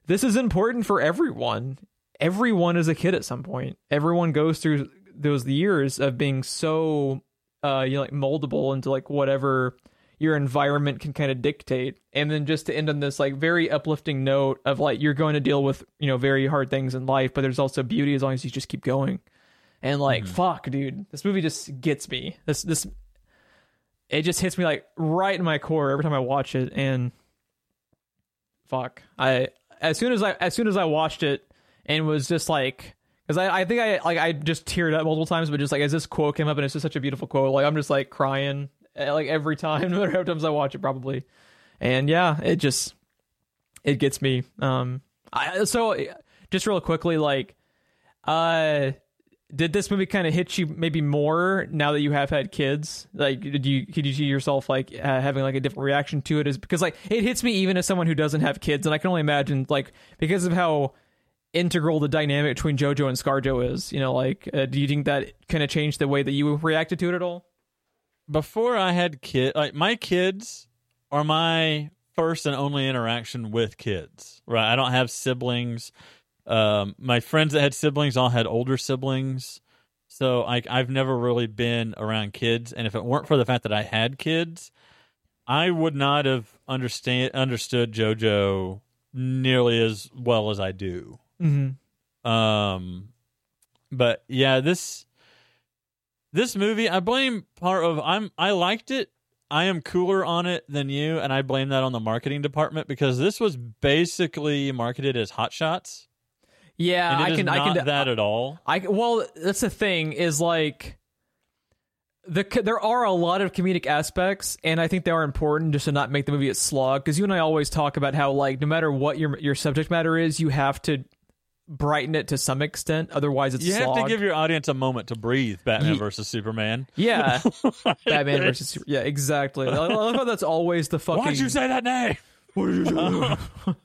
this is important for everyone. Everyone is a kid at some point. Everyone goes through those years of being so uh you know like moldable into like whatever your environment can kind of dictate. And then just to end on this like very uplifting note of like you're going to deal with you know very hard things in life but there's also beauty as long as you just keep going. And like mm. fuck dude this movie just gets me. This this it just hits me like right in my core every time i watch it and fuck. I as soon as i as soon as i watched it and was just like because I, I think I like I just teared up multiple times, but just like as this quote came up and it's just such a beautiful quote, like I'm just like crying like every time, no matter how many times I watch it, probably. And yeah, it just it gets me. Um, I so just real quickly, like, uh, did this movie kind of hit you maybe more now that you have had kids? Like, did you could you see yourself like uh, having like a different reaction to it? Is because like it hits me even as someone who doesn't have kids, and I can only imagine like because of how integral the dynamic between JoJo and ScarJo is. You know, like, uh, do you think that kind of changed the way that you reacted to it at all? Before I had kid, like my kids are my first and only interaction with kids. Right, I don't have siblings. Um, my friends that had siblings all had older siblings, so like I've never really been around kids. And if it weren't for the fact that I had kids, I would not have understand understood JoJo nearly as well as I do. Mm-hmm. Um, but yeah, this this movie, I blame part of I'm I liked it. I am cooler on it than you, and I blame that on the marketing department because this was basically marketed as Hot Shots, Yeah, I can. not I can. that at all. I well, that's the thing is like the there are a lot of comedic aspects, and I think they are important just to not make the movie a slog. Because you and I always talk about how like no matter what your your subject matter is, you have to brighten it to some extent. Otherwise, it's You have to give your audience a moment to breathe. Batman Ye- versus Superman. yeah, Batman versus Super- yeah, exactly. I love how that's always the fucking. Why'd you say that name?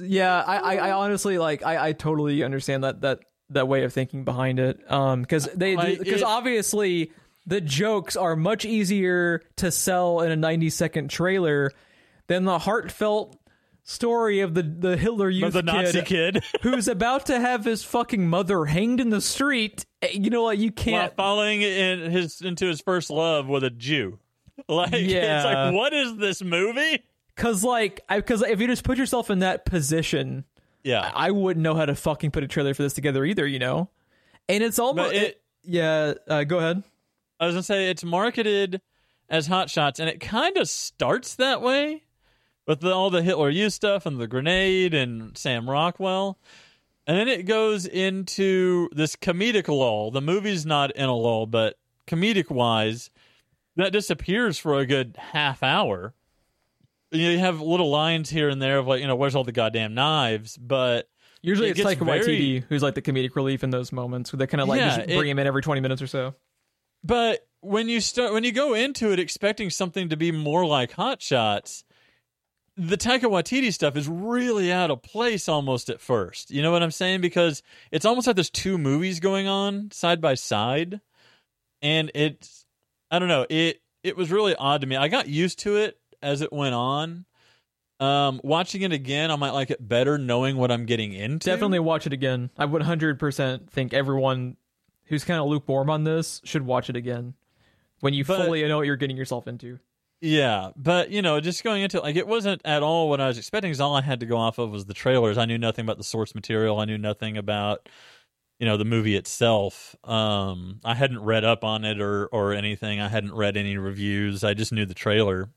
yeah I, I i honestly like i i totally understand that that that way of thinking behind it um because they because it- obviously the jokes are much easier to sell in a 90 second trailer than the heartfelt story of the the hitler youth the Nazi kid, who's about to have his fucking mother hanged in the street Eh, you know like you can't falling in his into his first love with a Jew. Like yeah. it's like what is this movie? because like because if you just put yourself in that position Yeah. I wouldn't know how to fucking put a trailer for this together either, you know. And it's almost But it- yeah. Uh, go ahead. I was gonna say it's marketed as Hot Shots, and it kind of starts that way with the, all the Hitler Youth stuff and the grenade and Sam Rockwell, and then it goes into this comedic lull. The movie's not in a lull, but comedic wise, that disappears for a good half hour. You, have little lines here and there of like, you know, where's all the goddamn knives? But Usually It it's like very- Waititi who's like the comedic relief in those moments. Where they kind of like Yeah, just it- bring him in every twenty minutes or so. But when you start when you go into it expecting something to be more like Hot Shots, the Taika Waititi stuff is really out of place almost at first. You know what I'm saying? Because it's almost like there's two movies going on side by side, and it's I don't know it it was really odd to me. I got used to it as it went on. Um, watching it again, I might like it better knowing what I'm getting into. Definitely watch it again. I would hundred percent think everyone who's kind of lukewarm on this should watch it again when you But- fully know what you're getting yourself into. Yeah, but you know, just going into like it wasn't at all what I was expecting. Because all I had to go off of was the trailers. I knew nothing about the source material. I knew nothing about you know the movie itself. Um, I hadn't read up on it or or anything. I hadn't read any reviews. I just knew the trailer,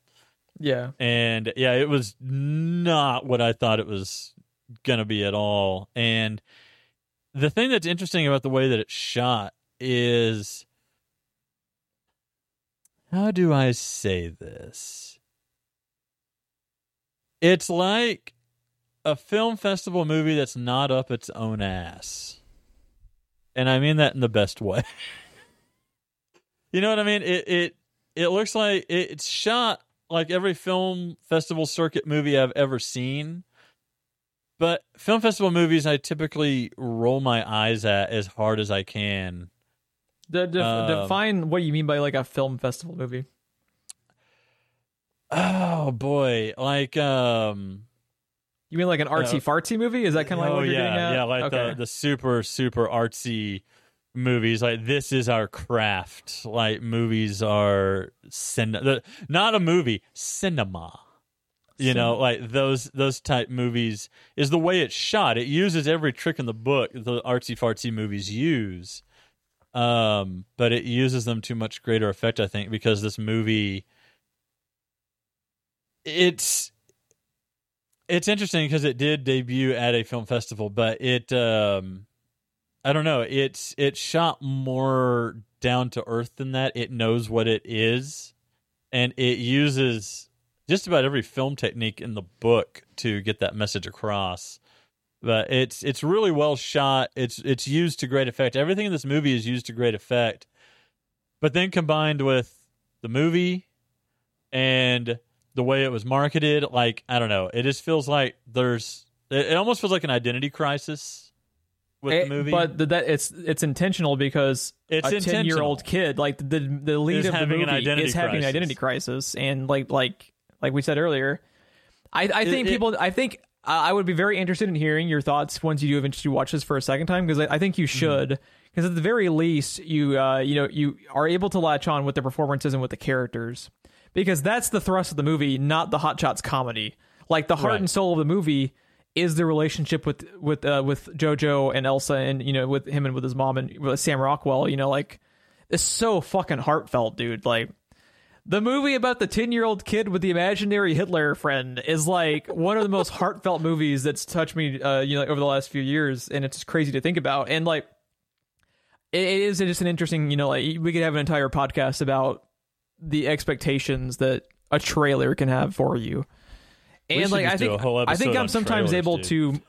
Yeah. and yeah, it was not what I thought it was gonna be at all. And the thing that's interesting about the way that it's shot is how do I say this? It's like a film festival movie that's not up its own ass. And I mean that in the best way. you know what I mean? It it it looks like it, it's shot like every film festival circuit movie I've ever seen. But film festival movies I typically roll my eyes at as hard as I can De- Um, define what you mean by like a film festival movie. Oh boy, like um, You mean like an artsy fartsy movie? Is that kind of like oh what you're yeah, getting at? yeah, like okay. the the super super artsy movies. Like this is our craft. Like movies are cin- the, not a movie, cinema. You know, like those those type movies is the way it's shot. It uses every trick in the book the artsy fartsy movies use, um, but it uses them to much greater effect. I think because this movie, it's it's interesting because it did debut at a film festival, but it um I don't know, it's it's shot more down to earth than that. It knows what it is and it uses just about every film technique in the book to get that message across. But it's it's really well shot. It's it's used to great effect. Everything in this movie is used to great effect. But then combined with the movie and the way it was marketed, like I don't know, it just feels like there's it, it almost feels like an identity crisis with Eh, the movie. But th- that it's it's intentional because It's a ten year old kid, like the the lead Is of the movie, is having an identity crisis, and like like like we said earlier, I I think it- people, I think I would be very interested in hearing your thoughts once you do eventually watch this for a second time because I, I think Mm-hmm. you should. Because at the very least, you uh, you know you are able to latch on with the performances and with the characters, because that's the thrust of the movie, not the Hot Shots comedy. Like the heart Right. and soul of the movie is the relationship with with uh, with JoJo and Elsa, and you know with him and with his mom and with Sam Rockwell. You know, like it's so fucking heartfelt, dude. Like the movie about the 10 year old kid with the imaginary Hitler friend is like one of the most heartfelt movies that's touched me, uh, you know, over the last few years. And it's just crazy to think about. And like, it it is just an interesting, you know, like we could have an entire podcast about the expectations that a trailer can have for you. And like, I think, I think I'm sometimes trailers, able dude. to.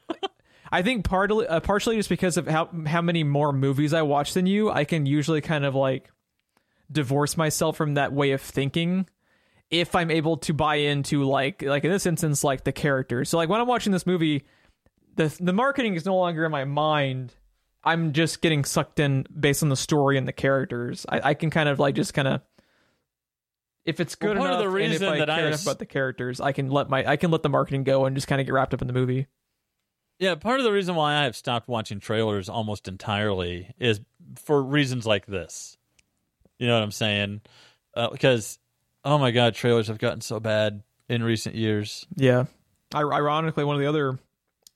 I think partly, uh, partially just because of how how many more movies I watch than you, I can usually kind of like divorce myself from that way of thinking if I'm able to buy into like like in this instance like the characters. So like when I'm watching this movie, the the marketing is no longer in my mind. I'm just getting sucked in based on the story and the characters. I, I can kind of like just kind of if it's good Well, part of enough the and if reason I that care I enough about the characters, I can let my I can let the marketing go and just kind of get wrapped up in the movie. Yeah, part of the reason why I have stopped watching trailers almost entirely is for reasons like this. You know what I'm saying? Uh, because, oh my God, trailers have gotten so bad in recent years. Yeah. I, ironically, one of the other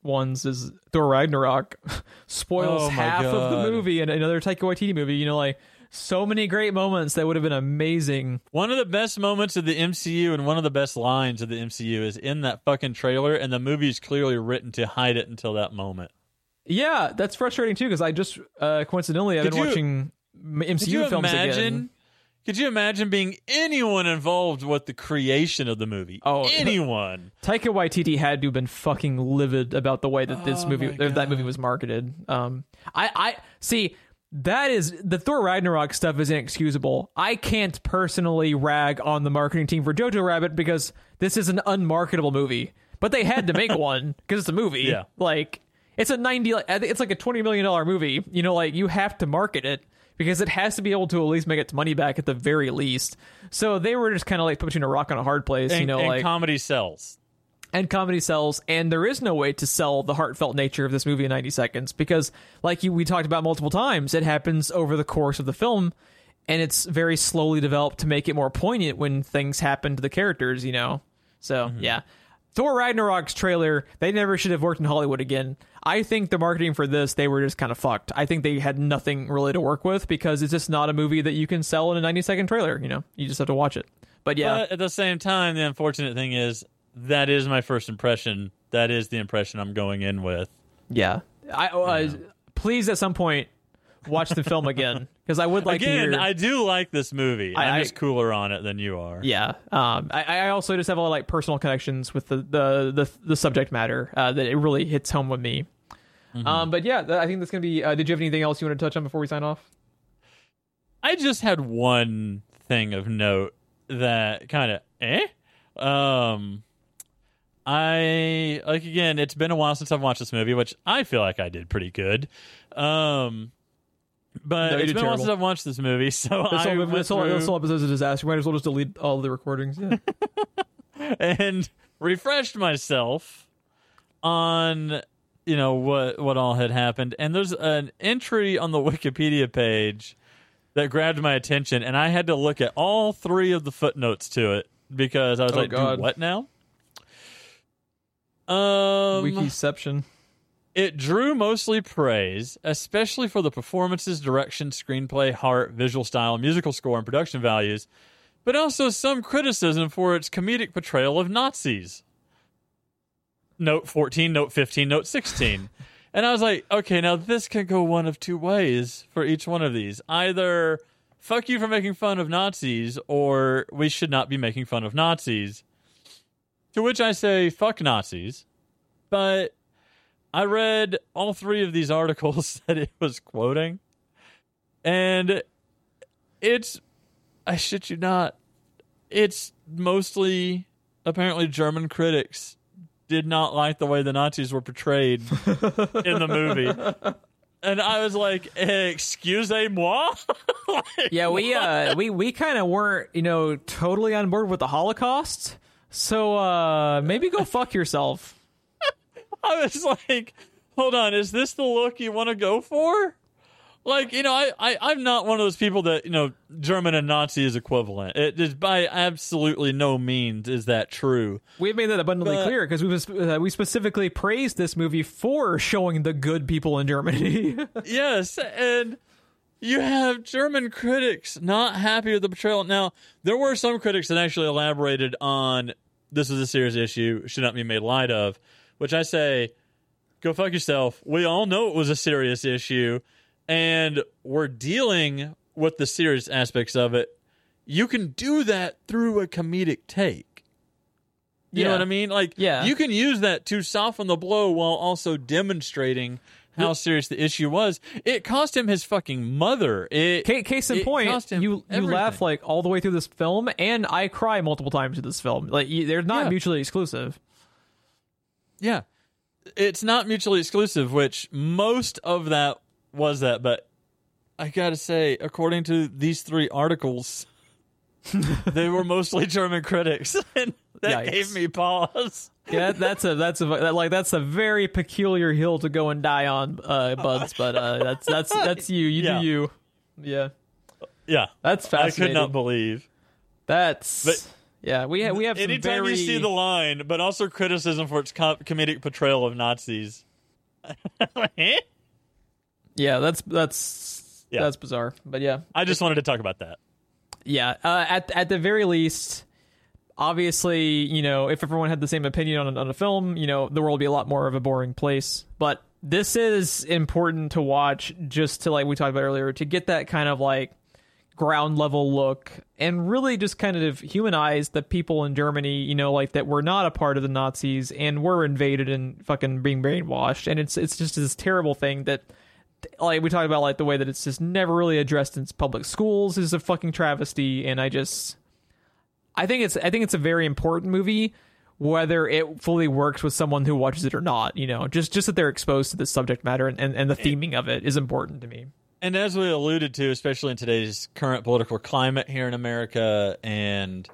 ones is Thor Ragnarok spoils Oh half of the movie and another Taika Waititi movie. You know, like so many great moments that would have been amazing. One of the best moments of the MCU and one of the best lines of the MCU is in that fucking trailer, and the movie is clearly written to hide it until that moment. Yeah, that's frustrating too because I just uh, coincidentally I've Could been you- watching MCU Could you films imagine? again. Could you imagine being anyone involved with the creation of the movie? Oh, anyone. Taika Waititi had to have been fucking livid about the way that this Oh movie, that movie was marketed. Um, I, I see that is the Thor Ragnarok stuff is inexcusable. I can't personally rag on the marketing team for Jojo Rabbit because this is an unmarketable movie, but they had to make one because it's a movie. Yeah. like it's a ninety, like, I think it's like a twenty million dollar movie. You know, like you have to market it. Because it has to be able to at least make its money back at the very least. So they were just kind of like put between a rock and a hard place, And, you know, and like comedy sells. and comedy sells and there is no way to sell the heartfelt nature of this movie in 90 seconds because like you, we talked about multiple times it happens over the course of the film and it's very slowly developed to make it more poignant when things happen to the characters, you know. So mm-hmm. yeah, Thor Ragnarok's trailer. They never should have worked in Hollywood again. I think the marketing for this, they were just kind of fucked. I think they had nothing really to work with because it's just not a movie that you can sell in a 90 second trailer. You know, you just have to watch it. But yeah, But at the same time, the unfortunate thing is that is my first impression. That is the impression I'm going in with. yeah. I uh, please at some point watch the film again because I would like to Again, hear. I do like this movie. I- I'm just cooler on it than you are. Yeah. Um. I, I also just have a lot of like personal connections with the the the, the subject matter uh, that it really hits home with me. Mm-hmm. Um. But yeah, I think that's gonna be. Uh, did you have anything else you want to touch on before we sign off? I just had one thing of note that kind of eh. Um, I like again. It's been a while since I've watched this movie, which I feel like I did pretty good. Um, but No, it's been a while since I've watched this movie, so This I whole, this, whole, this whole episode's a disaster. Might as well just delete all the recordings. Yeah. and refreshed myself on you know what what all had happened and there's an entry on the wikipedia page that grabbed my attention and i had to look at all three of the footnotes to it because i was Oh, like God. "Dude, what now um Wikiception. it drew mostly praise, especially for the performances, direction, screenplay, heart, visual style, musical score, and production values, but also some criticism for its comedic portrayal of Nazis. Note 14, note 15, note 16. and I was like, okay, now this can go one of two ways for each one of these. Either fuck you for making fun of Nazis, or we should not be making fun of Nazis. To which I say, fuck Nazis. But I read all three of these articles that it was quoting, and it's, I shit you not, it's mostly apparently German critics did not like the way the Nazis were portrayed in the movie. And I was like, excusez-moi? Like, Yeah, we uh we we kind of weren't you know totally on board with the Holocaust. So uh maybe go fuck yourself. I was like, hold on, is this the look you want to go for? Like, you know, I, I, I'm not one of those people that, you know, German and Nazi is equivalent. It is by absolutely no means is that true. We've made that abundantly But- clear because we uh, we specifically praised this movie for showing the good people in Germany. yes, and you have German critics not happy with the portrayal. Now, there were some critics that actually elaborated on this is a serious issue, should not be made light of, which I say, go fuck yourself. We all know it was a serious issue, and we're dealing with the serious aspects of it. You can do that through a comedic take. You know what I mean? Like, Yeah. you can use that to soften the blow while also demonstrating how serious the issue was. It cost him his fucking mother. It Ca- Case in it point, cost him you you laugh like all the way through this film, and I cry multiple times through this film. Like you, they're not Yeah. mutually exclusive. Yeah. It's not mutually exclusive, which most of that was that, but I gotta say, according to these three articles, they were mostly German critics. And that Yikes. gave me pause. Yeah, that's a that's a like that's a very peculiar hill to go and die on, uh, buds. But uh, that's that's that's you. You Yeah. do you. Yeah, Yeah. that's fascinating. I could not believe. That's But- yeah. We have we have some Anytime very you see the line, but also criticism for its com- comedic portrayal of Nazis. Yeah. That's that's Yeah. that's bizarre. But yeah, I just wanted to talk about that. yeah. Uh, at at the very least, obviously, you know, if everyone had the same opinion on a, on a film, you know, the world would be a lot more of a boring place. But this is important to watch, just to like we talked about earlier, to get that kind of like ground level look and really just kind of humanize the people in Germany, you know, like that were not a part of the Nazis and were invaded and fucking being brainwashed. And it's it's just this terrible thing that like we talked about like the way that it's just never really addressed in public schools is a fucking travesty and I just I think it's I think it's a very important movie whether it fully works with someone who watches it or not, you know. Just just that they're exposed to the subject matter and, and, and the theming of it is important to me. And as we alluded to, especially in today's current political climate here in America, and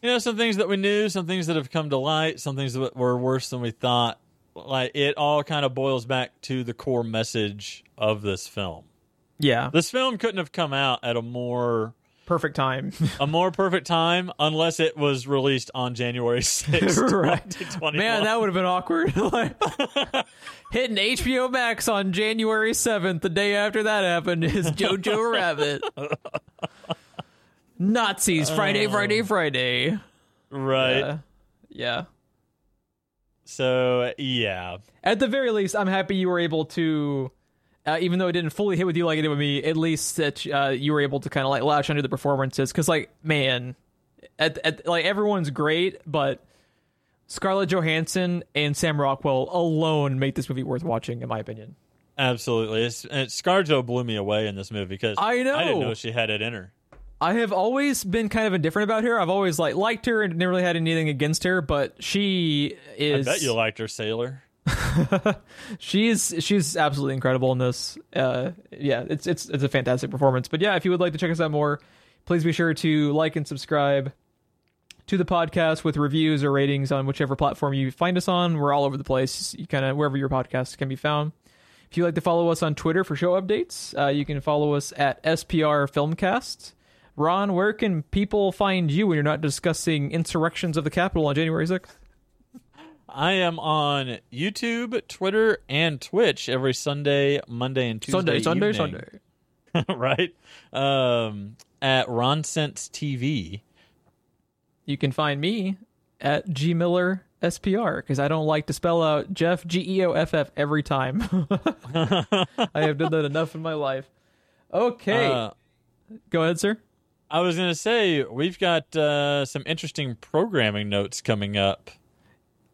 you know, some things that we knew, some things that have come to light, some things that were worse than we thought. Like it all kind of boils back to the core message of this film. Yeah, This film couldn't have come out at a more perfect time. a more perfect time unless it was released on January 6th, Right. Man, that would have been awkward. Like, Hitting HBO Max on January 7th, the day after that happened, is Jojo Rabbit. Nazis, Friday, Friday, Friday. right. Uh, yeah. So, yeah. At the very least, I'm happy you were able to, uh, even though it didn't fully hit with you like it did with me, at least that uh, you were able to kind of like latch onto the performances. Because, like, man, at, at, like everyone's great, but Scarlett Johansson and Sam Rockwell alone make this movie worth watching, in my opinion. Absolutely. It's, and ScarJo blew me away in this movie because I know. I didn't know she had it in her. I have always been kind of indifferent about her. I've always like liked her and never really had anything against her, but she is. I bet you liked her, Sailor. she's she's absolutely incredible in this. Uh, yeah, it's it's it's a fantastic performance. But yeah, if you would like to check us out more, please be sure to like and subscribe to the podcast with reviews or ratings on whichever platform you find us on. We're all over the place. You kind of wherever your podcast can be found. If you'd like to follow us on Twitter for show updates, uh, you can follow us at SPR Filmcast. Ron, where can people find you when you're not discussing insurrections of the Capitol on January 6th? I am on YouTube, Twitter, and Twitch every Sunday, Monday, and Tuesday. Sunday, Sunday, evening. Sunday. right? Um, at Ronsense TV. You can find me at G Miller SPR because I don't like to spell out Jeff G E O F F every time. I have done that enough in my life. Okay, Uh, go ahead, sir. I was going to say, we've got uh, some interesting programming notes coming up.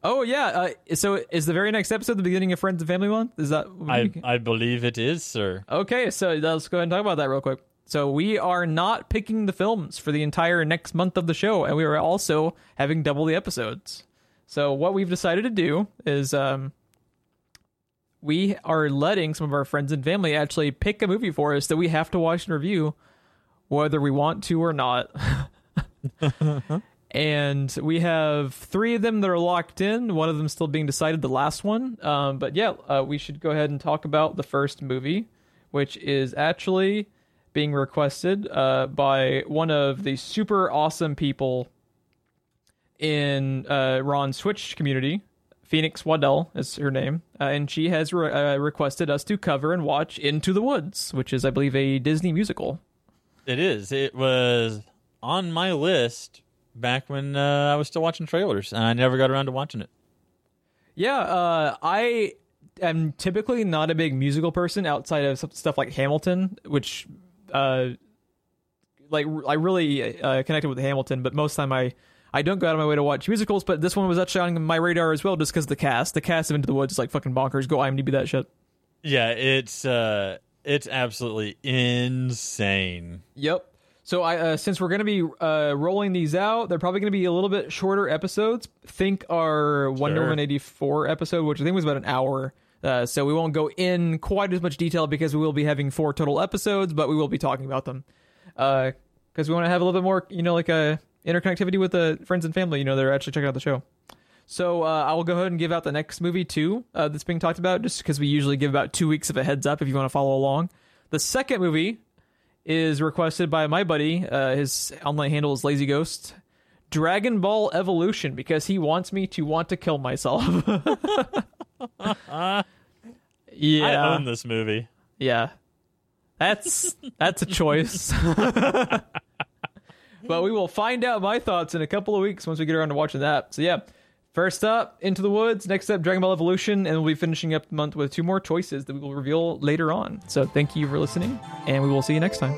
Oh yeah, uh, so is the very next episode the beginning of Friends and Family Month? Is that I, I believe it is, sir. okay? So let's go ahead and talk about that real quick. So we are not picking the films for the entire next month of the show, and we are also having double the episodes. So what we've decided to do is um, we are letting some of our friends and family actually pick a movie for us that we have to watch and review, whether we want to or not. and we have three of them that are locked in. One of them still being decided, the last one. Um, but yeah, uh, we should go ahead and talk about the first movie, which is actually being requested uh, by one of the super awesome people in uh, Ron's Twitch community. Phoenix Waddell is her name, uh, and she has re- uh, requested us to cover and watch Into the Woods, which is, I believe, a Disney musical. It is. It was on my list back when uh, I was still watching trailers, and I never got around to watching it. Yeah, uh, I am typically not a big musical person outside of stuff like Hamilton, which, uh, like, I really uh, connected with Hamilton, but most of the time I, I don't go out of my way to watch musicals. But this one was actually on my radar as well, just because the cast, the cast of Into the Woods is like fucking bonkers. Go IMDb that shit. Yeah, it's uh, it's absolutely insane. Yep. So I, uh, since we're going to be uh, rolling these out, they're probably going to be a little bit shorter episodes. Think our Wonder Woman eighty four episode, which I think was about an hour. Uh, so we won't go in quite as much detail because we will be having four total episodes, but we will be talking about them because we want to have a little bit more, you know, like a interconnectivity with the friends and family. You know, they're actually checking out the show. So uh, I will go ahead and give out the next movie too uh, that's being talked about, just because we usually give about two weeks of a heads up if you want to follow along. The second movie is requested by my buddy. Uh, his online handle is Lazy Ghost. Dragon Ball Evolution because he wants me to want to kill myself. yeah, I own this movie. yeah, that's that's a choice. but we will find out my thoughts in a couple of weeks once we get around to watching that. So yeah, first up, Into the Woods. Next up, Dragon Ball Evolution, and we'll be finishing up the month with two more choices that we will reveal later on. So thank you for listening, and we will see you next time.